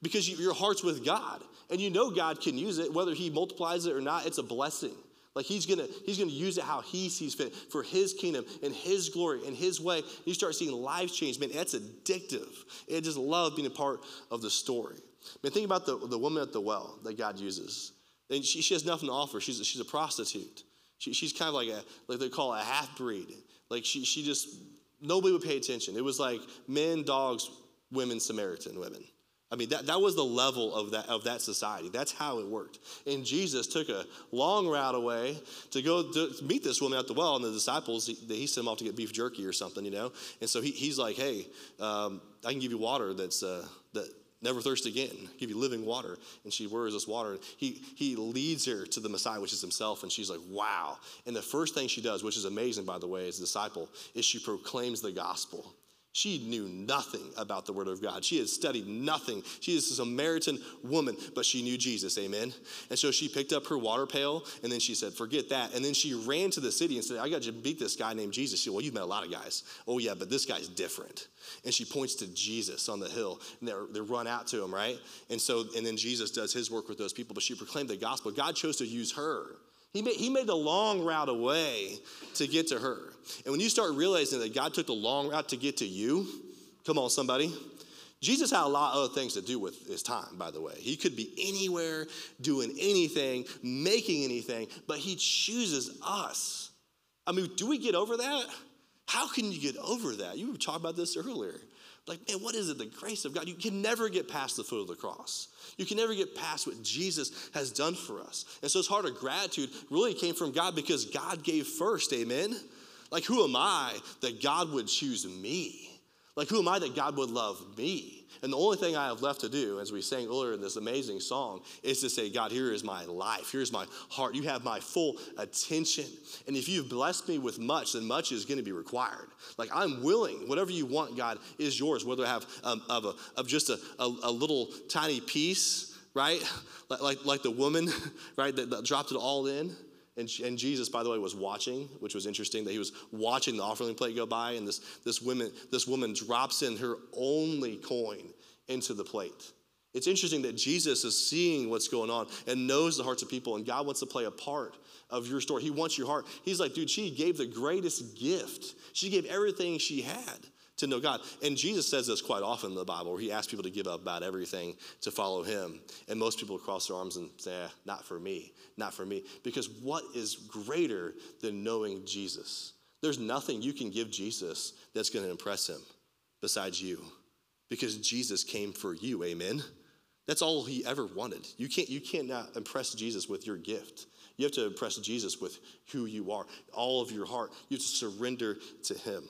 Because you, your heart's with God. And you know God can use it, whether He multiplies it or not, it's a blessing. Like he's gonna he's gonna use it how he sees fit for his kingdom and his glory and his way. You start seeing lives change, man. That's addictive. I just love being a part of the story. Man, think about the, the woman at the well that God uses. And she, she has nothing to offer. She's a, she's a prostitute. She, she's kind of like a like they call it a half breed. Like she she just nobody would pay attention. It was like men, dogs, women, Samaritan women. I mean, that, that was the level of that, of that society. That's how it worked. And Jesus took a long route away to go to meet this woman at the well, and the disciples, he, he sent them off to get beef jerky or something, you know? And so he, he's like, hey, um, I can give you water that's, uh, that never thirst again, give you living water. And she, is this water? He, he leads her to the Messiah, which is himself, and she's like, wow. And the first thing she does, which is amazing, by the way, as a disciple, is she proclaims the gospel. She knew nothing about the Word of God. She had studied nothing. She is a Samaritan woman, but she knew Jesus, amen? And so she picked up her water pail and then she said, Forget that. And then she ran to the city and said, I got to beat this guy named Jesus. She said, Well, you've met a lot of guys. Oh, yeah, but this guy's different. And she points to Jesus on the hill and they run out to him, right? And so, and then Jesus does his work with those people, but she proclaimed the gospel. God chose to use her. He made, he made the long route away to get to her. And when you start realizing that God took the long route to get to you, come on, somebody. Jesus had a lot of other things to do with his time, by the way. He could be anywhere, doing anything, making anything, but he chooses us. I mean, do we get over that? How can you get over that? You were talking about this earlier. Like, man, what is it? The grace of God. You can never get past the foot of the cross. You can never get past what Jesus has done for us. And so his heart of gratitude really came from God because God gave first. Amen. Like, who am I that God would choose me? Like, who am I that God would love me? And the only thing I have left to do, as we sang earlier in this amazing song, is to say, God, here is my life. Here's my heart. You have my full attention. And if you've blessed me with much, then much is going to be required. Like, I'm willing. Whatever you want, God, is yours. Whether I have um, of, a, of just a, a, a little tiny piece, right? Like, like, like the woman, right, that, that dropped it all in and, and, Jesus, by the way, was watching, which was interesting that he was watching the offering plate go by, and this, this, woman, this woman drops in her only coin into the plate. It's interesting that Jesus is seeing what's going on and knows the hearts of people, and God wants to play a part of your story. He wants your heart. He's like, dude, she gave the greatest gift. She gave everything she had to know God. And Jesus says this quite often in the Bible, where he asks people to give up about everything to follow him. And most people cross their arms and say, eh, not for me, not for me. Because what is greater than knowing Jesus? There's nothing you can give Jesus that's going to impress him besides you. Because Jesus came for you, amen? That's all he ever wanted. You can't, you can't impress Jesus with your gift. You have to impress Jesus with who you are, all of your heart. You have to surrender to him.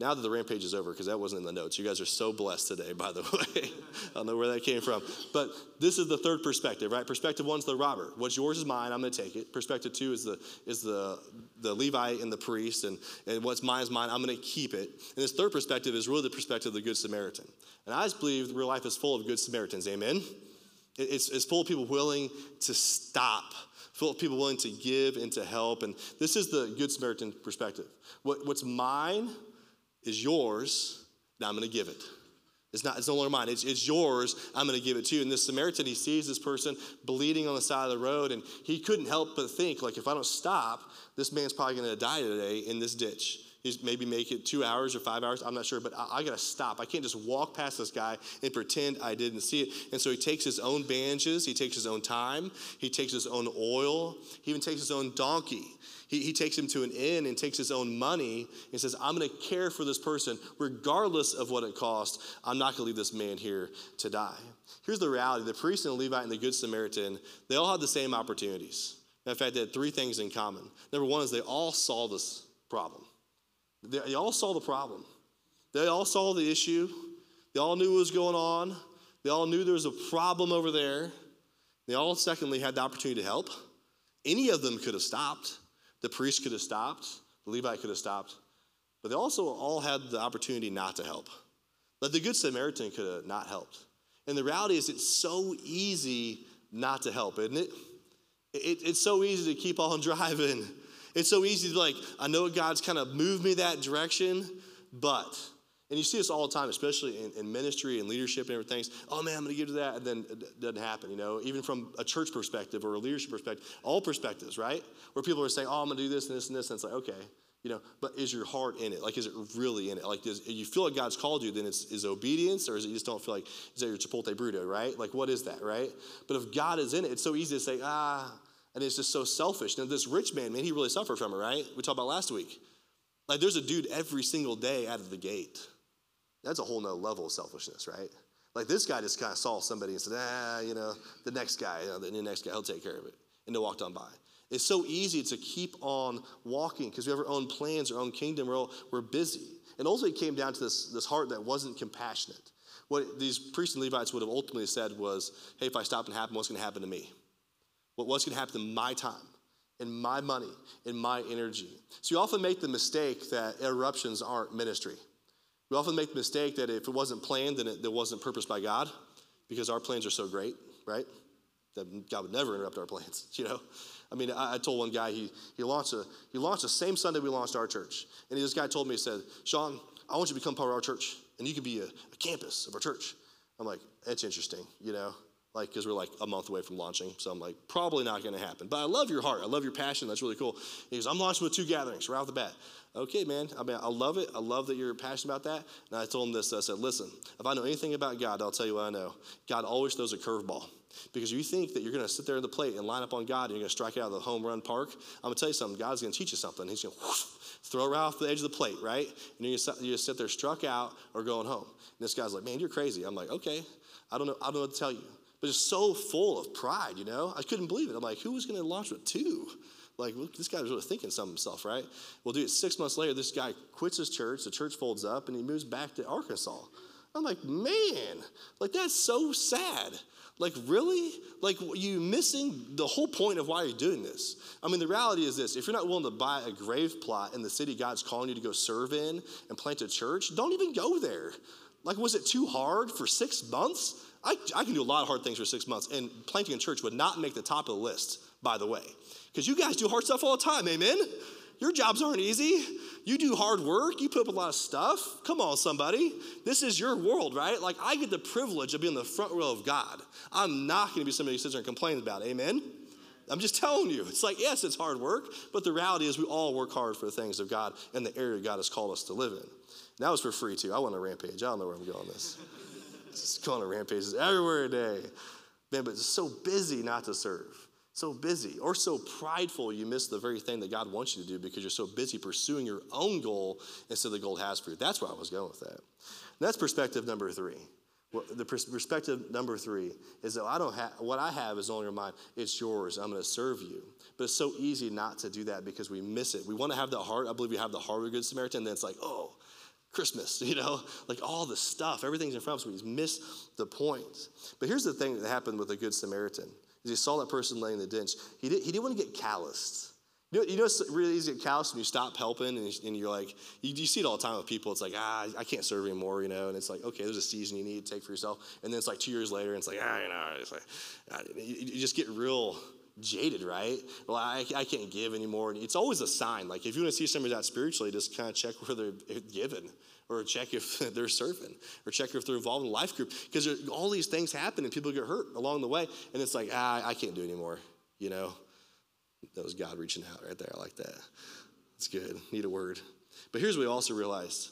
Now that the rampage is over, because that wasn't in the notes, you guys are so blessed today, by the way. I don't know where that came from. But this is the third perspective, right? Perspective one's the robber. What's yours is mine, I'm gonna take it. Perspective two is the is the the Levite and the priest, and, and what's mine is mine, I'm gonna keep it. And this third perspective is really the perspective of the Good Samaritan. And I just believe real life is full of good Samaritans, amen? It's, it's full of people willing to stop full of people willing to give and to help. And this is the Good Samaritan perspective. What, what's mine is yours. Now I'm going to give it. It's not, it's no longer mine. It's, it's yours. I'm going to give it to you. And this Samaritan, he sees this person bleeding on the side of the road, and he couldn't help but think, like, if I don't stop, this man's probably going to die today in this ditch. He's maybe make it two hours or five hours. I'm not sure, but I, I got to stop. I can't just walk past this guy and pretend I didn't see it. And so he takes his own bandages. He takes his own time. He takes his own oil. He even takes his own donkey. He, he takes him to an inn and takes his own money and says, I'm going to care for this person regardless of what it costs. I'm not going to leave this man here to die. Here's the reality the priest and the Levite and the Good Samaritan, they all had the same opportunities. In fact, they had three things in common. Number one is they all saw this problem. They, they all saw the problem. They all saw the issue. They all knew what was going on. They all knew there was a problem over there. They all, secondly, had the opportunity to help. Any of them could have stopped. The priest could have stopped, the Levite could have stopped, but they also all had the opportunity not to help. But the Good Samaritan could have not helped. And the reality is, it's so easy not to help, isn't it? it it's so easy to keep on driving. It's so easy to, like, I know God's kind of moved me that direction, but And you see this all the time, especially in, in ministry and leadership and everything. Oh man, I'm going to give to that, and then it doesn't happen. You know, even from a church perspective or a leadership perspective, all perspectives, right? Where people are saying, "Oh, I'm going to do this and this and this," and it's like, okay, you know, but is your heart in it? Like, is it really in it? Like, does you feel like God's called you? Then it's is obedience, or is it you just don't feel like is that your Chipotle burrito, right? Like, what is that, right? But if God is in it, it's so easy to say, ah, and it's just so selfish. Now, this rich man, man, he really suffered from it, right? We talked about last week. Like, there's a dude every single day out of the gate that's a whole nother level of selfishness, right? Like this guy just kind of saw somebody and said, ah, you know, the next guy, you know, the next guy, he'll take care of it. And they walked on by. It's so easy to keep on walking because we have our own plans, our own kingdom, we're, all, we're busy. And ultimately it came down to this, this heart that wasn't compassionate. What these priests and Levites would have ultimately said was, hey, if I stop and happen, what's going to happen to me? What's going to happen to my time? in my money, in my energy. So you often make the mistake that interruptions aren't ministry. We often make the mistake that if it wasn't planned, then it, it wasn't purposed by God because our plans are so great, right? That God would never interrupt our plans, you know? I mean, I, I, told one guy, he, he, launched a, he launched the same Sunday we launched our church. And this guy told me, he said, Sean, I want you to become part of our church, and you can be a, a campus of our church. I'm like, that's interesting, you know? Like because we're like a month away from launching. So i'm like probably not going to happen. But i love your heart. I love your passion. That's really cool. He goes i'm launching with two gatherings right off the bat. Okay man. I mean i love it. I love that you're passionate about that. And i told him this i said listen if i know anything about god i'll tell you what i know. God always throws a curveball. Because you think that you're going to sit there in the plate and line up on god and you're going to strike out of the home run park i'm going to tell you something. God's going to teach you something. He's going to throw it right off the edge of the plate right? And you're going to sit there struck out or going home. And this guy's like man you're crazy. I'm like okay. I don't know i don't know what to tell you but it's so full of pride, you know? I couldn't believe it. I'm like, who was going to launch with two? Like, this guy was really thinking something himself, right? Well, dude, six months later, this guy quits his church, the church folds up, and he moves back to Arkansas. I'm like, man, like, that's so sad. Like, really? Like, you missing the whole point of why you're doing this. I mean, the reality is this if you're not willing to buy a grave plot in the city God's calling you to go serve in and plant a church, don't even go there. Like, was it too hard for six months? I, I can do a lot of hard things for six months, and planting a church would not make the top of the list, by the way. Because you guys do hard stuff all the time, amen? Your jobs aren't easy. You do hard work. You put up a lot of stuff. Come on, somebody. This is your world, right? Like, I get the privilege of being the front row of God. I'm not going to be somebody who sits there and complains about it. Amen? I'm just telling you. It's like, yes, it's hard work, but the reality is we all work hard for the things of God and the area God has called us to live in. And that was for free, too. I want a rampage. I don't know where I'm going with this. Just going on rampages everywhere a day. Man, but so busy not to serve. So busy or so prideful you miss the very thing that God wants you to do because you're so busy pursuing your own goal instead of the goal has for you. That's where I was going with that. And that's perspective number three. Well, the perspective number three is that I don't have what I have is on your mind. It's yours. I'm going to serve you. But it's so easy not to do that because we miss it. We want to have the heart. I believe we have the heart of a good Samaritan. Then it's like, oh, Christmas, you know, like all the stuff, everything's in front of us. We just miss the point. But here's the thing that happened with the Good Samaritan. Is he saw that person laying in the ditch. He, did, he didn't want to get calloused. You know, you know it's really easy to get calloused when you stop helping and, and you're like, you, you, see it all the time with people. It's like, ah, I can't serve anymore, you know, and it's like, okay, there's a season you need to take for yourself. And then it's like two years later and it's like, ah, you know, it's like, ah, you, you just get real jaded, right? Well, I, I can't give anymore. And it's always a sign. Like if you want to see somebody that spiritually, just kind of check where they're giving or check if they're serving or check if they're involved in a life group because all these things happen and people get hurt along the way. And it's like, ah, I can't do anymore, you know? That was God reaching out right there. I like that. It's good. Need a word. But here's what we also realized.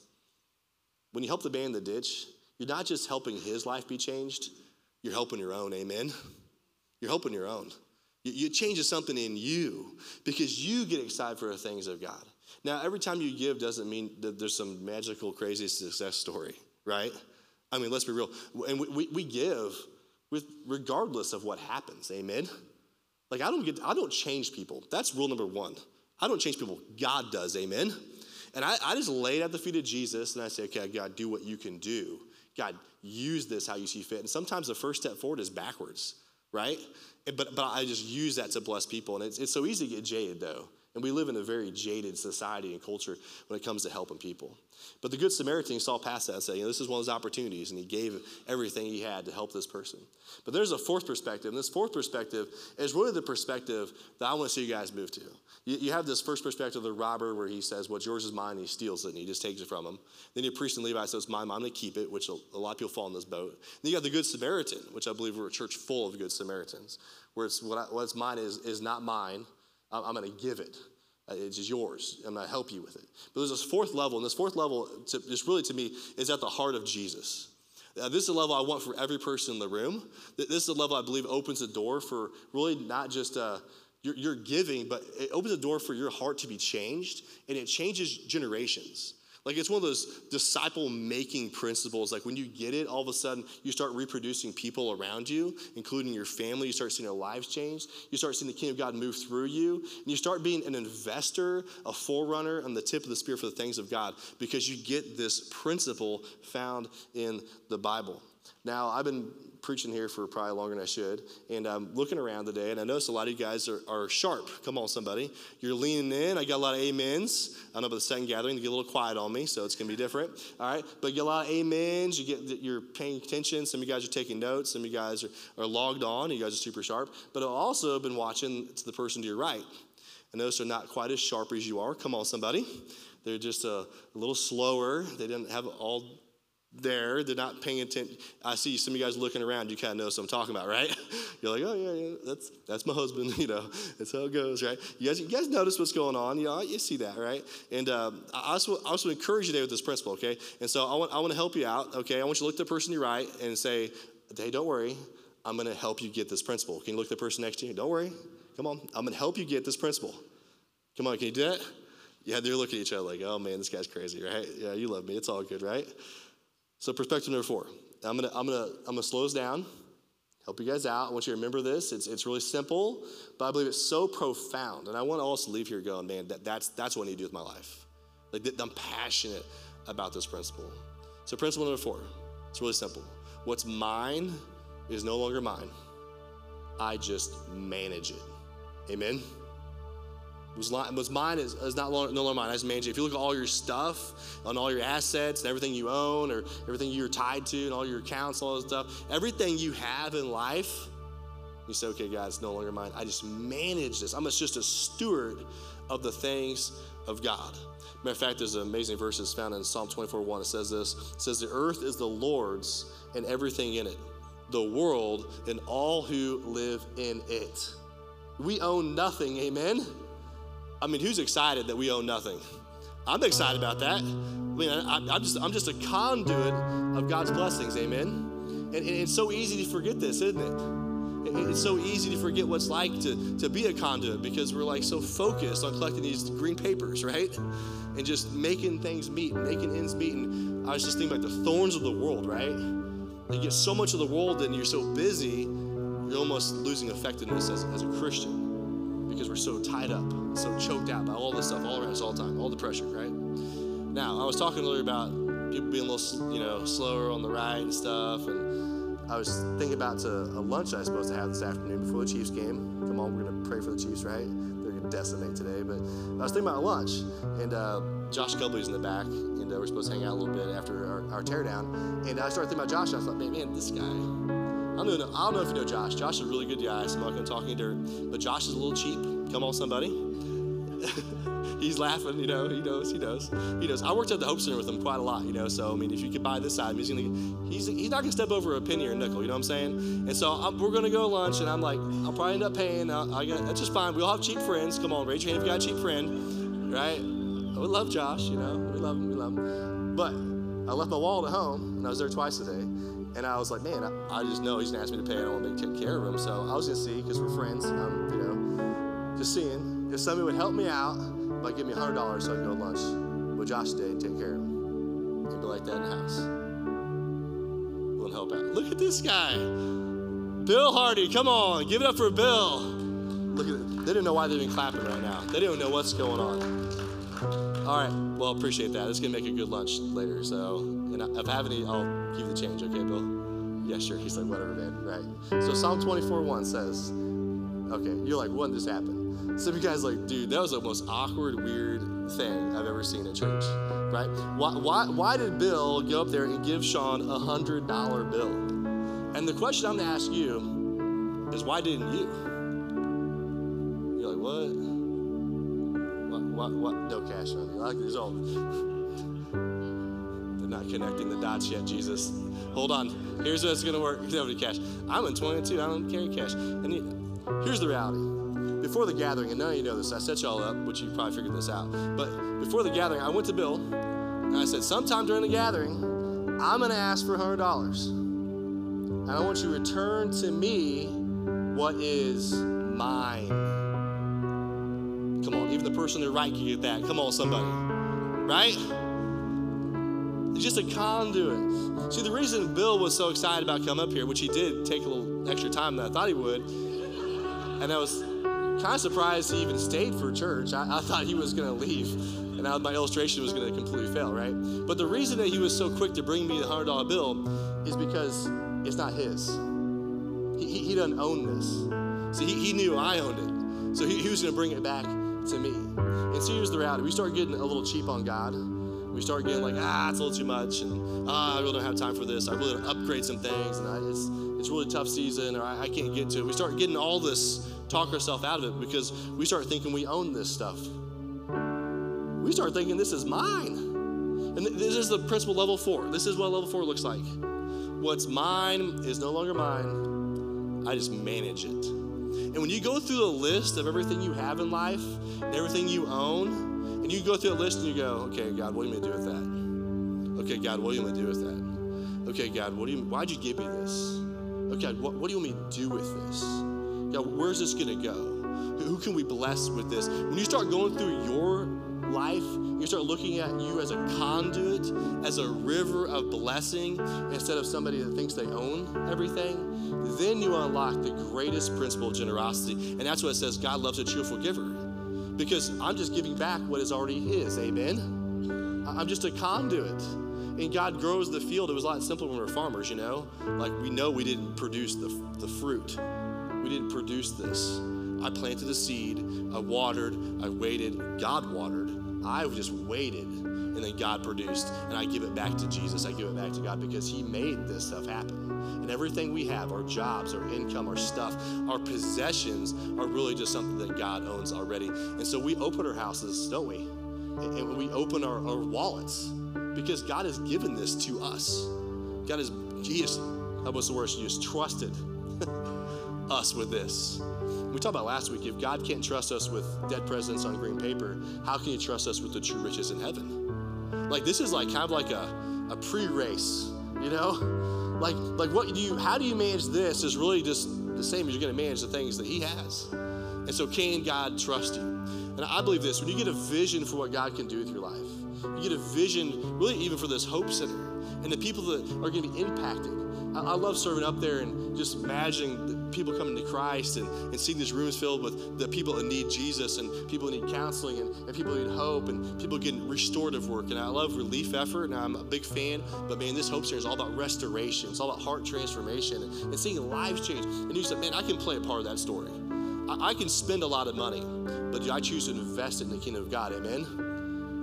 When you help the man in the ditch, you're not just helping his life be changed, you're helping your own. Amen? You're helping your own. It changes something in you because you get excited for the things of God. Now, every time you give doesn't mean that there's some magical, crazy success story, right? I mean, let's be real. And we, we, we give with regardless of what happens. Amen. Like I don't get I don't change people. That's rule number one. I don't change people. God does. Amen. And I, I just lay it at the feet of Jesus and I say, okay, God, do what you can do. God, use this how you see fit. And sometimes the first step forward is backwards, right? But, but I just use that to bless people. And it's, it's so easy to get jaded, though. And we live in a very jaded society and culture when it comes to helping people. But the Good Samaritan saw past that and said, you know, this is one of those opportunities, and he gave everything he had to help this person. But there's a fourth perspective, and this fourth perspective is really the perspective that I want to see you guys move to. You, you have this first perspective of the robber where he says, what's yours is mine, and he steals it, and he just takes it from him. Then your priest and Levi says, it's mine, I'm going to keep it, which a, a lot of people fall in this boat. Then you got the Good Samaritan, which I believe we're a church full of Good Samaritans, where it's what I, what's mine is, is not mine, I'm, going to give it. Uh, It's just yours. I'm going to help you with it. But there's this fourth level, and this fourth level, to, just really to me, is at the heart of Jesus. Uh, this is a level I want for every person in the room. This is a level I believe opens the door for really not just uh, your, your giving, but it opens the door for your heart to be changed, and it changes generations. Like it's one of those disciple making principles. Like when you get it, all of a sudden you start reproducing people around you, including your family. You start seeing their lives change. You start seeing the kingdom of God move through you. And you start being an investor, a forerunner on the tip of the spear for the things of God because you get this principle found in the Bible. Now, I've been preaching here for probably longer than I should, and I'm looking around today, and I noticed a lot of you guys are, are sharp. Come on, somebody. You're leaning in. I got a lot of amens. I know about the second gathering, you get a little quiet on me, so it's going to be different. All right? But you get a lot of amens. You get, you're paying attention. Some of you guys are taking notes. Some of you guys are, are logged on. You guys are super sharp. But I've also been watching to the person to your right. I notice they're not quite as sharp as you are. Come on, somebody. They're just a, a little slower. They didn't have all there. They're not paying attention. I see some of you guys looking around. You kind of know what I'm talking about, right? You're like, oh yeah, yeah, that's that's my husband. You know, that's how it goes, right? You guys, you guys notice what's going on. You know, you see that, right? And um, I also I also encourage you today with this principle, okay? And so I want I want to help you out, okay? I want you to look at the person you right and say, hey, don't worry, I'm going to help you get this principle. Can you look at the person next to you? Don't worry, come on, I'm going to help you get this principle. Come on, can you do that? Yeah, they're looking at each other like, oh man, this guy's crazy, right? Yeah, you love me. It's all good, right? So perspective number four. I'm gonna I'm gonna I'm gonna slow this down, help you guys out. I want you to remember this. It's it's really simple, but I believe it's so profound. And I want to also leave here going, man, that, that's that's what I need to do with my life. Like I'm passionate about this principle. So principle number four. It's really simple. What's mine is no longer mine. I just manage it. Amen. Was, was mine is, is not long, no longer mine. I just manage it. If you look at all your stuff, on all your assets and everything you own or everything you're tied to and all your accounts, all that stuff, everything you have in life, you say, okay, God, it's no longer mine. I just manage this. I'm just a steward of the things of God. Matter of fact, there's an amazing verse that's found in Psalm 24 1. It says this It says, The earth is the Lord's and everything in it, the world and all who live in it. We own nothing, amen? I mean, who's excited that we own nothing? I'm excited about that. I mean, I, I'm, just, I'm just a conduit of God's blessings, amen? And, and it's so easy to forget this, isn't it? It- It's so easy to forget what's like to, to be a conduit because we're like so focused on collecting these green papers, right? And just making things meet, making ends meet. And I was just thinking about the thorns of the world, right? You get so much of the world and you're so busy, you're almost losing effectiveness as, as a Christian because we're so tied up, so choked out by all this stuff all around us all the time, all the pressure, right? Now, I was talking earlier about people being a little, you know, slower on the ride and stuff, and I was thinking about to a lunch I was supposed to have this afternoon before the Chiefs game. Come on, we're gonna pray for the Chiefs, right? They're gonna decimate today, but I was thinking about lunch, and uh, Josh Kelby's in the back, and uh, we're supposed to hang out a little bit after our, our teardown, and I started thinking about Josh. And I thought, man, man, this guy. I don't, know, I don't know if you know Josh. Josh is a really good guy, so I'm not going to talk any dirt. But Josh is a little cheap. Come on, somebody. He's laughing, you know. He knows. He knows. He knows. I worked at the Hope Center with him quite a lot, you know. So I mean, if you could buy this side, he's gonna. He's he's not gonna step over a penny or a nickel. You know what I'm saying? And so I'm, we're gonna go to lunch, and I'm like, I'll probably end up paying. I, I got, that's just fine. We all have cheap friends. Come on, raise your hand if you got a cheap friend, right? We love Josh, you know. We love him. We love him. But I left my wallet at home, and I was there twice a day. And I was like, man, I, I just know he's gonna ask me to pay. and I want to take care of him. So I was gonna see because we're friends. You know, just seeing if somebody would help me out by giving me hundred dollars so I could go to lunch with Josh and take care of him. It'd be like that in the house. We'll help out. Look at this guy, Bill Hardy. Come on, give it up for Bill. Look at it. They didn't know why they're even clapping right now. They don't know what's going on. All right. Well, appreciate that. It's gonna make a good lunch later. So, and if I have any, I'll give the change. Okay, Bill? Yeah, sure. He's like, whatever, man. Right. So Psalm 24 1 says, okay, you're like, when did this happen? Some of you guys like, dude, that was the most awkward, weird thing I've ever seen at church, right? Why, why, why did Bill go up there and give Sean a hundred dollar bill? And the question I'm gonna ask you is, why didn't you? You're like, what? What? What? what? No cash on you. Like, there's all. Not connecting the dots yet, Jesus. Hold on. Here's what's gonna work. Nobody cash. I'm in 22. I don't carry cash. And here's the reality. Before the gathering, and none of you know this, I set y'all up, which you probably figured this out. But before the gathering, I went to Bill and I said, sometime during the gathering, I'm gonna ask for hundred dollars. And I want you to return to me what is mine. Come on, even the person to the right can get that. Come on, somebody. Right? It's just a conduit. See, the reason Bill was so excited about coming up here, which he did take a little extra time than I thought he would, and I was kind of surprised he even stayed for church. I, I thought he was going to leave, and I, my illustration was going to completely fail, right? But the reason that he was so quick to bring me the hundred dollar bill is because it's not his. He, he, he doesn't own this. See, he, he knew I owned it, so he, he was going to bring it back to me. And so here's the reality: we start getting a little cheap on God. We start getting like, ah, it's a little too much, and ah, I really don't have time for this. I really want to upgrade some things, and I, it's it's really tough season, or I, I can't get to it. We start getting all this, talk ourselves out of it because we start thinking we own this stuff. We start thinking this is mine. And th- this is the principle level four. This is what level four looks like. What's mine is no longer mine. I just manage it. And when you go through the list of everything you have in life, and everything you own, and you go through a list and you go, okay, God, what are you going to do with that? Okay, God, what are you going to do with that? Okay, God, what do you, why'd you give me this? Okay, what, what do you want me to do with this? God, where's this going to go? Who can we bless with this? When you start going through your life, you start looking at you as a conduit, as a river of blessing, instead of somebody that thinks they own everything, then you unlock the greatest principle of generosity. And that's what it says God loves a cheerful giver. Because I'm just giving back what is already His. Amen? I'm just a conduit. And God grows the field. It was a lot simpler when we were farmers, you know? Like we know we didn't produce the, the fruit, we didn't produce this. I planted the seed, I watered, I waited, God watered. I just waited, and then God produced, and I give it back to Jesus. I give it back to God because He made this stuff happen. And everything we have, our jobs, our income, our stuff, our possessions, are really just something that God owns already. And so we open our houses, don't we? And we open our, our wallets because God has given this to us. God has, He has, was the word? He has trusted us with this. We talked about last week if God can't trust us with dead presidents on green paper, how can He trust us with the true riches in heaven? Like this is like kind of like a, a pre-race, you know? Like like what do you how do you manage this is really just the same as you're gonna manage the things that He has. And so can God trust you? And I believe this when you get a vision for what God can do with your life, you get a vision really even for this hope center and the people that are gonna be impacted. I, love serving up there and just imagining people coming to Christ and, and seeing these rooms filled with the people that need Jesus and people that need counseling and, and people that need hope and people getting restorative work. And I love relief effort and I'm a big fan. But man, this Hope Center is all about restoration. It's all about heart transformation and, and seeing lives change. And you said, man, I can play a part of that story. I, I can spend a lot of money, but I choose to invest it in the kingdom of God? Amen.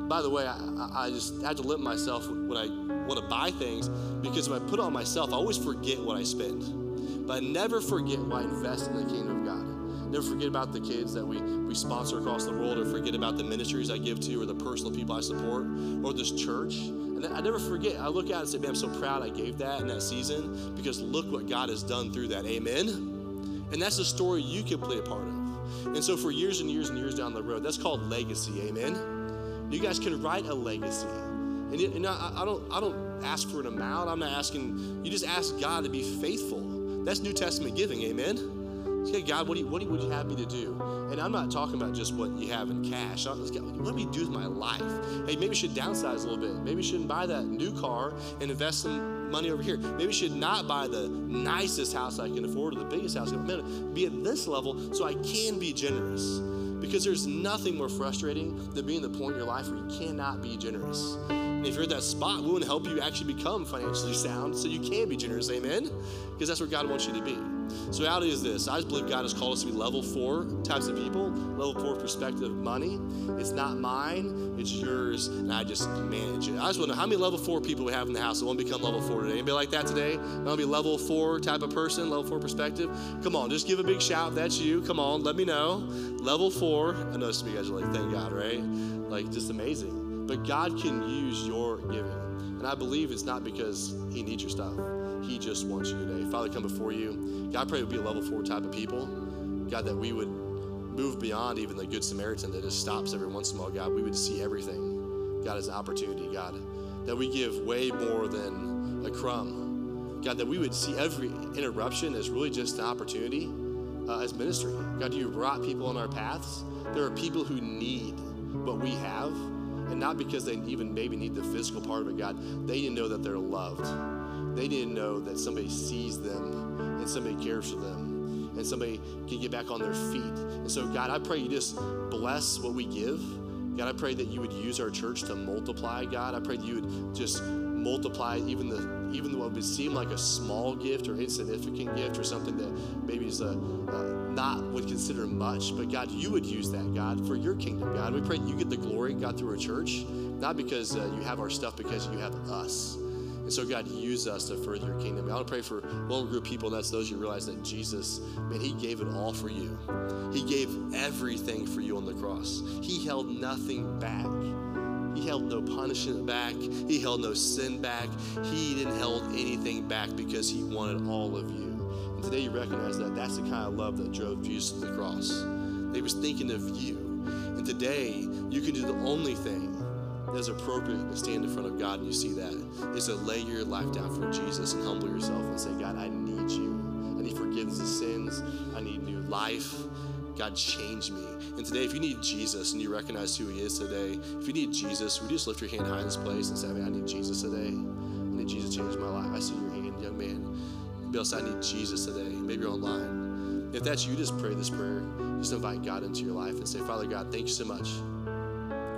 By the way, I, I just have to limit myself when I want to buy things because if I put on myself, I always forget what I spend. But I never forget why I invest in the kingdom of God. Never forget about the kids that we, we sponsor across the world or forget about the ministries I give to or the personal people I support or this church. And I never forget. I look at it and say, man, I'm so proud I gave that in that season because look what God has done through that. Amen? And that's the story you can play a part of. And so for years and years and years down the road, that's called legacy. Amen? You guys can write a legacy. And, know, I, I don't I don't ask for an amount. I'm not asking. You just ask God to be faithful. That's New Testament giving. Amen. Okay, God, what, do you, what would you have me to do? And I'm not talking about just what you have in cash. I'm, God, what do you do with my life? Hey, maybe you should downsize a little bit. Maybe you shouldn't buy that new car and invest some money over here. Maybe you should not buy the nicest house I can afford or the biggest house. Man, be at this level so I can be generous. Because there's nothing more frustrating than being the point in your life where you cannot be generous. And if you're at that spot, we want to help you actually become financially sound so you can be generous. Amen? Because that's where God wants you to be. So reality is this: I just believe God has called us to be level four types of people, level four perspective of money. It's not mine, it's yours, and I just manage it. I just want to know how many level four people we have in the house that want to become level four today. Anybody like that today? Want to be level four type of person, level four perspective? Come on, just give a big shout. if That's you. Come on, let me know. Level four. I know some of you guys are like, thank God, right? Like, just amazing. But God can use your giving. And I believe it's not because He needs your stuff. He just wants you today. Father, come before you. God, I pray we'd be a level four type of people. God, that we would move beyond even the Good Samaritan that just stops every once in a while. God, we would see everything, God, as an opportunity, God. That we give way more than a crumb. God, that we would see every interruption as really just an opportunity uh, as ministry. God, you brought people on our paths. There are people who need what we have, and not because they even maybe need the physical part of it, God. They need to know that they're loved. They to know that somebody sees them and somebody cares for them and somebody can get back on their feet. And so, God, I pray you just bless what we give. God, I pray that you would use our church to multiply, God. I pray that you would just multiply even the even what would seem like a small gift or insignificant gift or something that maybe is a, uh, not would consider much, but God, you would use that, God, for your kingdom, God. We pray that you get the glory, God, through our church, not because uh, you have our stuff, because you have us. And so, God, use us to further your kingdom. I want to pray for one group of people, and that's those who realize that Jesus, man, He gave it all for you. He gave everything for you on the cross. He held nothing back. He held no punishment back. He held no sin back. He didn't hold anything back because He wanted all of you. And today you recognize that that's the kind of love that drove Jesus to the cross. He was thinking of you. And today you can do the only thing that is appropriate to stand in front of God and you see that is to lay your life down for Jesus and humble yourself and say, God, I need you. I need forgiveness of sins. I need new life. God, change me. And today, if you need Jesus and you recognize who He is today, if you need Jesus, would you just lift your hand high in this place and say, I, mean, I need Jesus today? I need Jesus to change my life. I see your hand, young man. Maybe else, I need Jesus today. Maybe you're online. If that's you, just pray this prayer. Just invite God into your life and say, Father God, thank you so much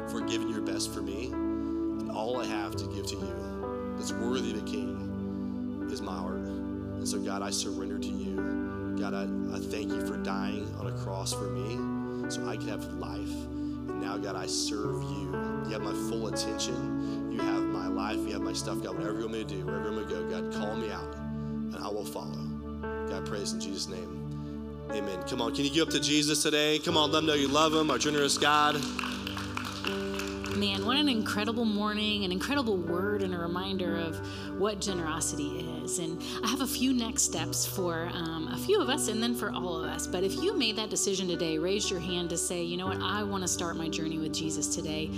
for giving your best for me. And all I have to give to you that's worthy of a king is my heart. And so, God, I surrender to you. God, I, I thank you for dying on a cross for me so I can have life. And now, God, I serve you. You have my full attention. You have my life. You have my stuff. God, whatever you want me to do, wherever I'm going to go, God, call me out and I will follow. God, praise in Jesus' name. Amen. Come on, can you give up to Jesus today? Come on, let him know you love him, our generous God. Man, what an incredible morning, an incredible word, and a reminder of what generosity is. And I have a few next steps for um, a few of us and then for all of us. But if you made that decision today, raise your hand to say, you know what, I want to start my journey with Jesus today.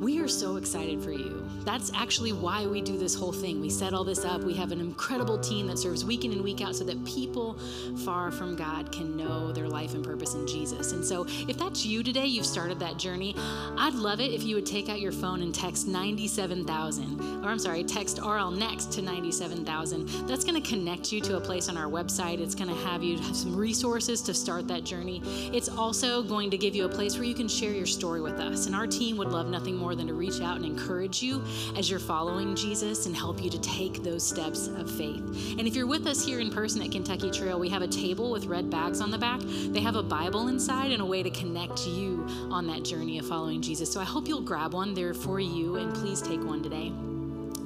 We are so excited for you. That's actually why we do this whole thing. We set all this up. We have an incredible team that serves week in and week out so that people far from God can know their life and purpose in Jesus. And so if that's you today, you've started that journey, I'd love it if you would take out your phone and text 97,000, or I'm sorry, text RL next to 97,000. That's going to connect you to a place on our website. It's going to have you have some resources to start that journey. It's also going to give you a place where you can share your story with us. And our team would love nothing more than to reach out and encourage you as you're following Jesus and help you to take those steps of faith. And if you're with us here in person at Kentucky Trail, we have a table with red bags on the back. They have a Bible inside and a way to connect you on that journey of following Jesus. So I hope you'll grab one. They're for you, and please take one today.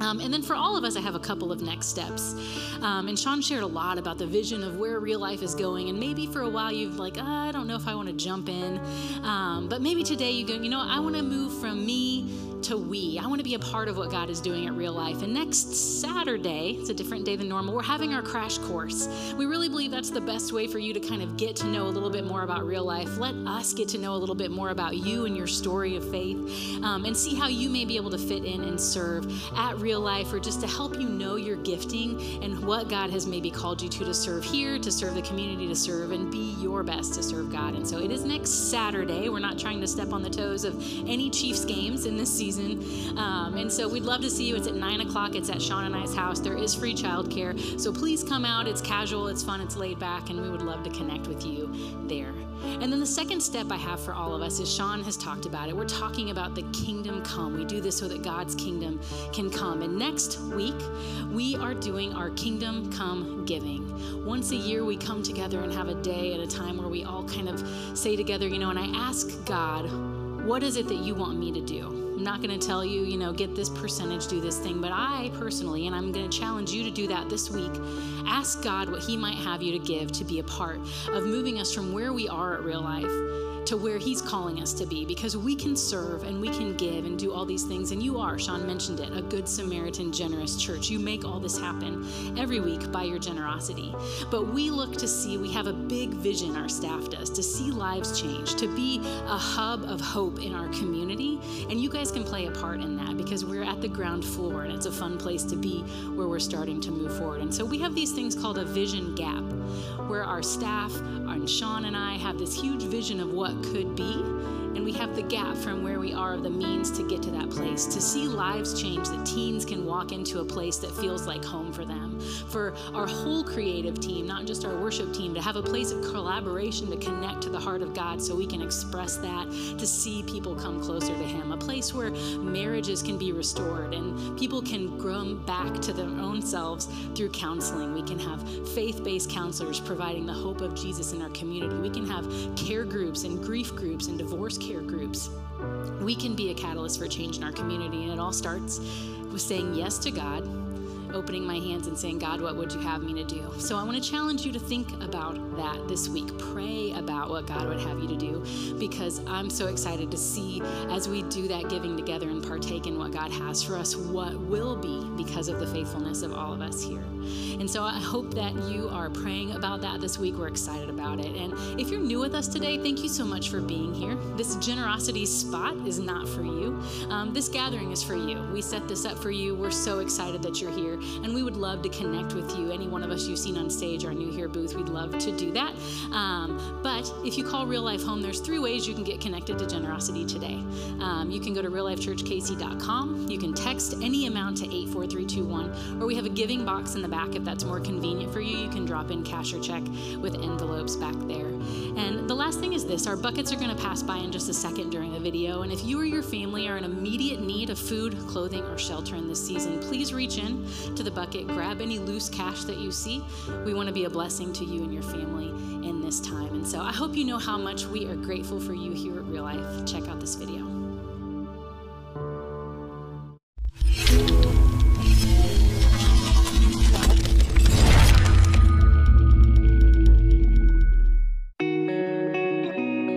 Um, and then for all of us, I have a couple of next steps. Um, and Sean shared a lot about the vision of where real life is going. And maybe for a while you've like, oh, I don't know if I want to jump in. Um, but maybe today you go, you know, I want to move from me to we. I want to be a part of what God is doing at real life. And next Saturday, it's a different day than normal, we're having our crash course. We really believe that's the best way for you to kind of get to know a little bit more about real life. Let us get to know a little bit more about you and your story of faith um, and see how you may be able to fit in and serve at real life or just to help you know your gifting and what God has maybe called you to to serve here, to serve the community, to serve, and be your best to serve God. And so it is next Saturday. We're not trying to step on the toes of any Chiefs games in this season season. Um, and so we'd love to see you. It's at 9 o'clock. It's at Sean and I's house. There is free childcare. So please come out. It's casual, it's fun, it's laid back, and we would love to connect with you there. And then the second step I have for all of us is Sean has talked about it. We're talking about the kingdom come. We do this so that God's kingdom can come. And next week, we are doing our kingdom come giving. Once a year, we come together and have a day at a time where we all kind of say together, you know, and I ask God, what is it that you want me to do? I'm not going to tell you, you know, get this percentage, do this thing, but I personally, and I'm going to challenge you to do that this week, ask God what He might have you to give to be a part of moving us from where we are at real life to where He's calling us to be because we can serve and we can give and do all these things. And you are, Sean mentioned it, a good Samaritan, generous church. You make all this happen every week by your generosity. But we look to see, we have a big vision, our staff does, to see lives change, to be a hub of hope in our community. And you guys can play a part in that because we're at the ground floor and it's a fun place to be where we're starting to move forward. And so we have these things called a vision gap where our staff and Sean and I have this huge vision of what could be. And we have the gap from where we are, of the means to get to that place, to see lives change, that teens can walk into a place that feels like home for them. For our whole creative team, not just our worship team, to have a place of collaboration to connect to the heart of God so we can express that, to see people come closer to Him. A place where marriages can be restored and people can grow back to their own selves through counseling. We can have faith based counselors providing the hope of Jesus in our community. We can have care groups and grief groups and divorce care groups. We can be a catalyst for change in our community, and it all starts with saying yes to God opening my hands and saying, God, what would you have me to do? So I want to challenge you to think about that this week. Pray about what God would have you to do because I'm so excited to see as we do that giving together and partake in what God has for us, what will be because of the faithfulness of all of us here. And so I hope that you are praying about that this week. We're excited about it. And if you're new with us today, thank you so much for being here. This generosity spot is not for you, um, this gathering is for you. We set this up for you. We're so excited that you're here and we would love to connect with you. Any one of us you've seen on stage, our New Here booth, we'd love to do that. Um, but if you call Real Life home, there's three ways you can get connected to generosity today. Um, you can go to reallifechurchkc.com. You can text any amount to 84321, or we have a giving box in the back if that's more convenient for you. You can drop in cash or check with envelopes back there. And the last thing is this our buckets are going to pass by in just a second during the video. And if you or your family are in immediate need of food, clothing, or shelter in this season, please reach in to the bucket, grab any loose cash that you see. We want to be a blessing to you and your family in this time. And so I hope you know how much we are grateful for you here at Real Life. Check out this video.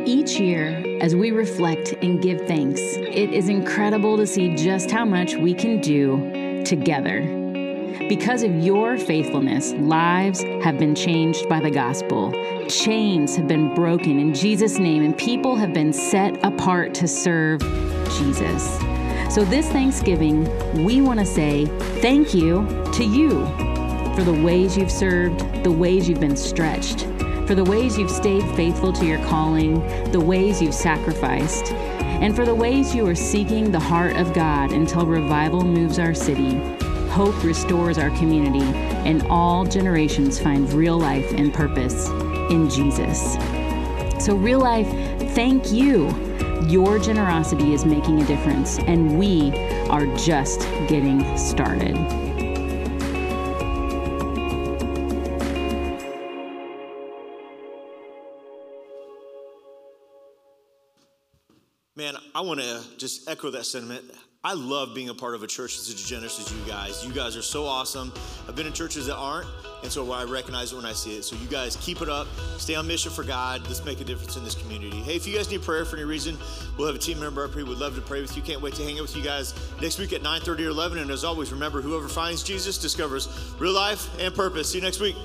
Each year, as we reflect and give thanks, it is incredible to see just how much we can do together. Because of your faithfulness, lives have been changed by the gospel. Chains have been broken in Jesus' name, and people have been set apart to serve Jesus. So, this Thanksgiving, we want to say thank you to you for the ways you've served, the ways you've been stretched, for the ways you've stayed faithful to your calling, the ways you've sacrificed, and for the ways you are seeking the heart of God until revival moves our city, hope restores our community, and all generations find real life and purpose in Jesus. So, real life, thank you. Your generosity is making a difference, and we are just getting started. Man, I want to just echo that sentiment. I love being a part of a church that's as generous as you guys. You guys are so awesome. I've been in churches that aren't, and so I recognize it when I see it. So you guys keep it up. Stay on mission for God. Let's make a difference in this community. Hey, if you guys need prayer for any reason, we'll have a team member up here. We'd love to pray with you. Can't wait to hang out with you guys next week at 9:30 or 11. And as always, remember, whoever finds Jesus discovers real life and purpose. See you next week.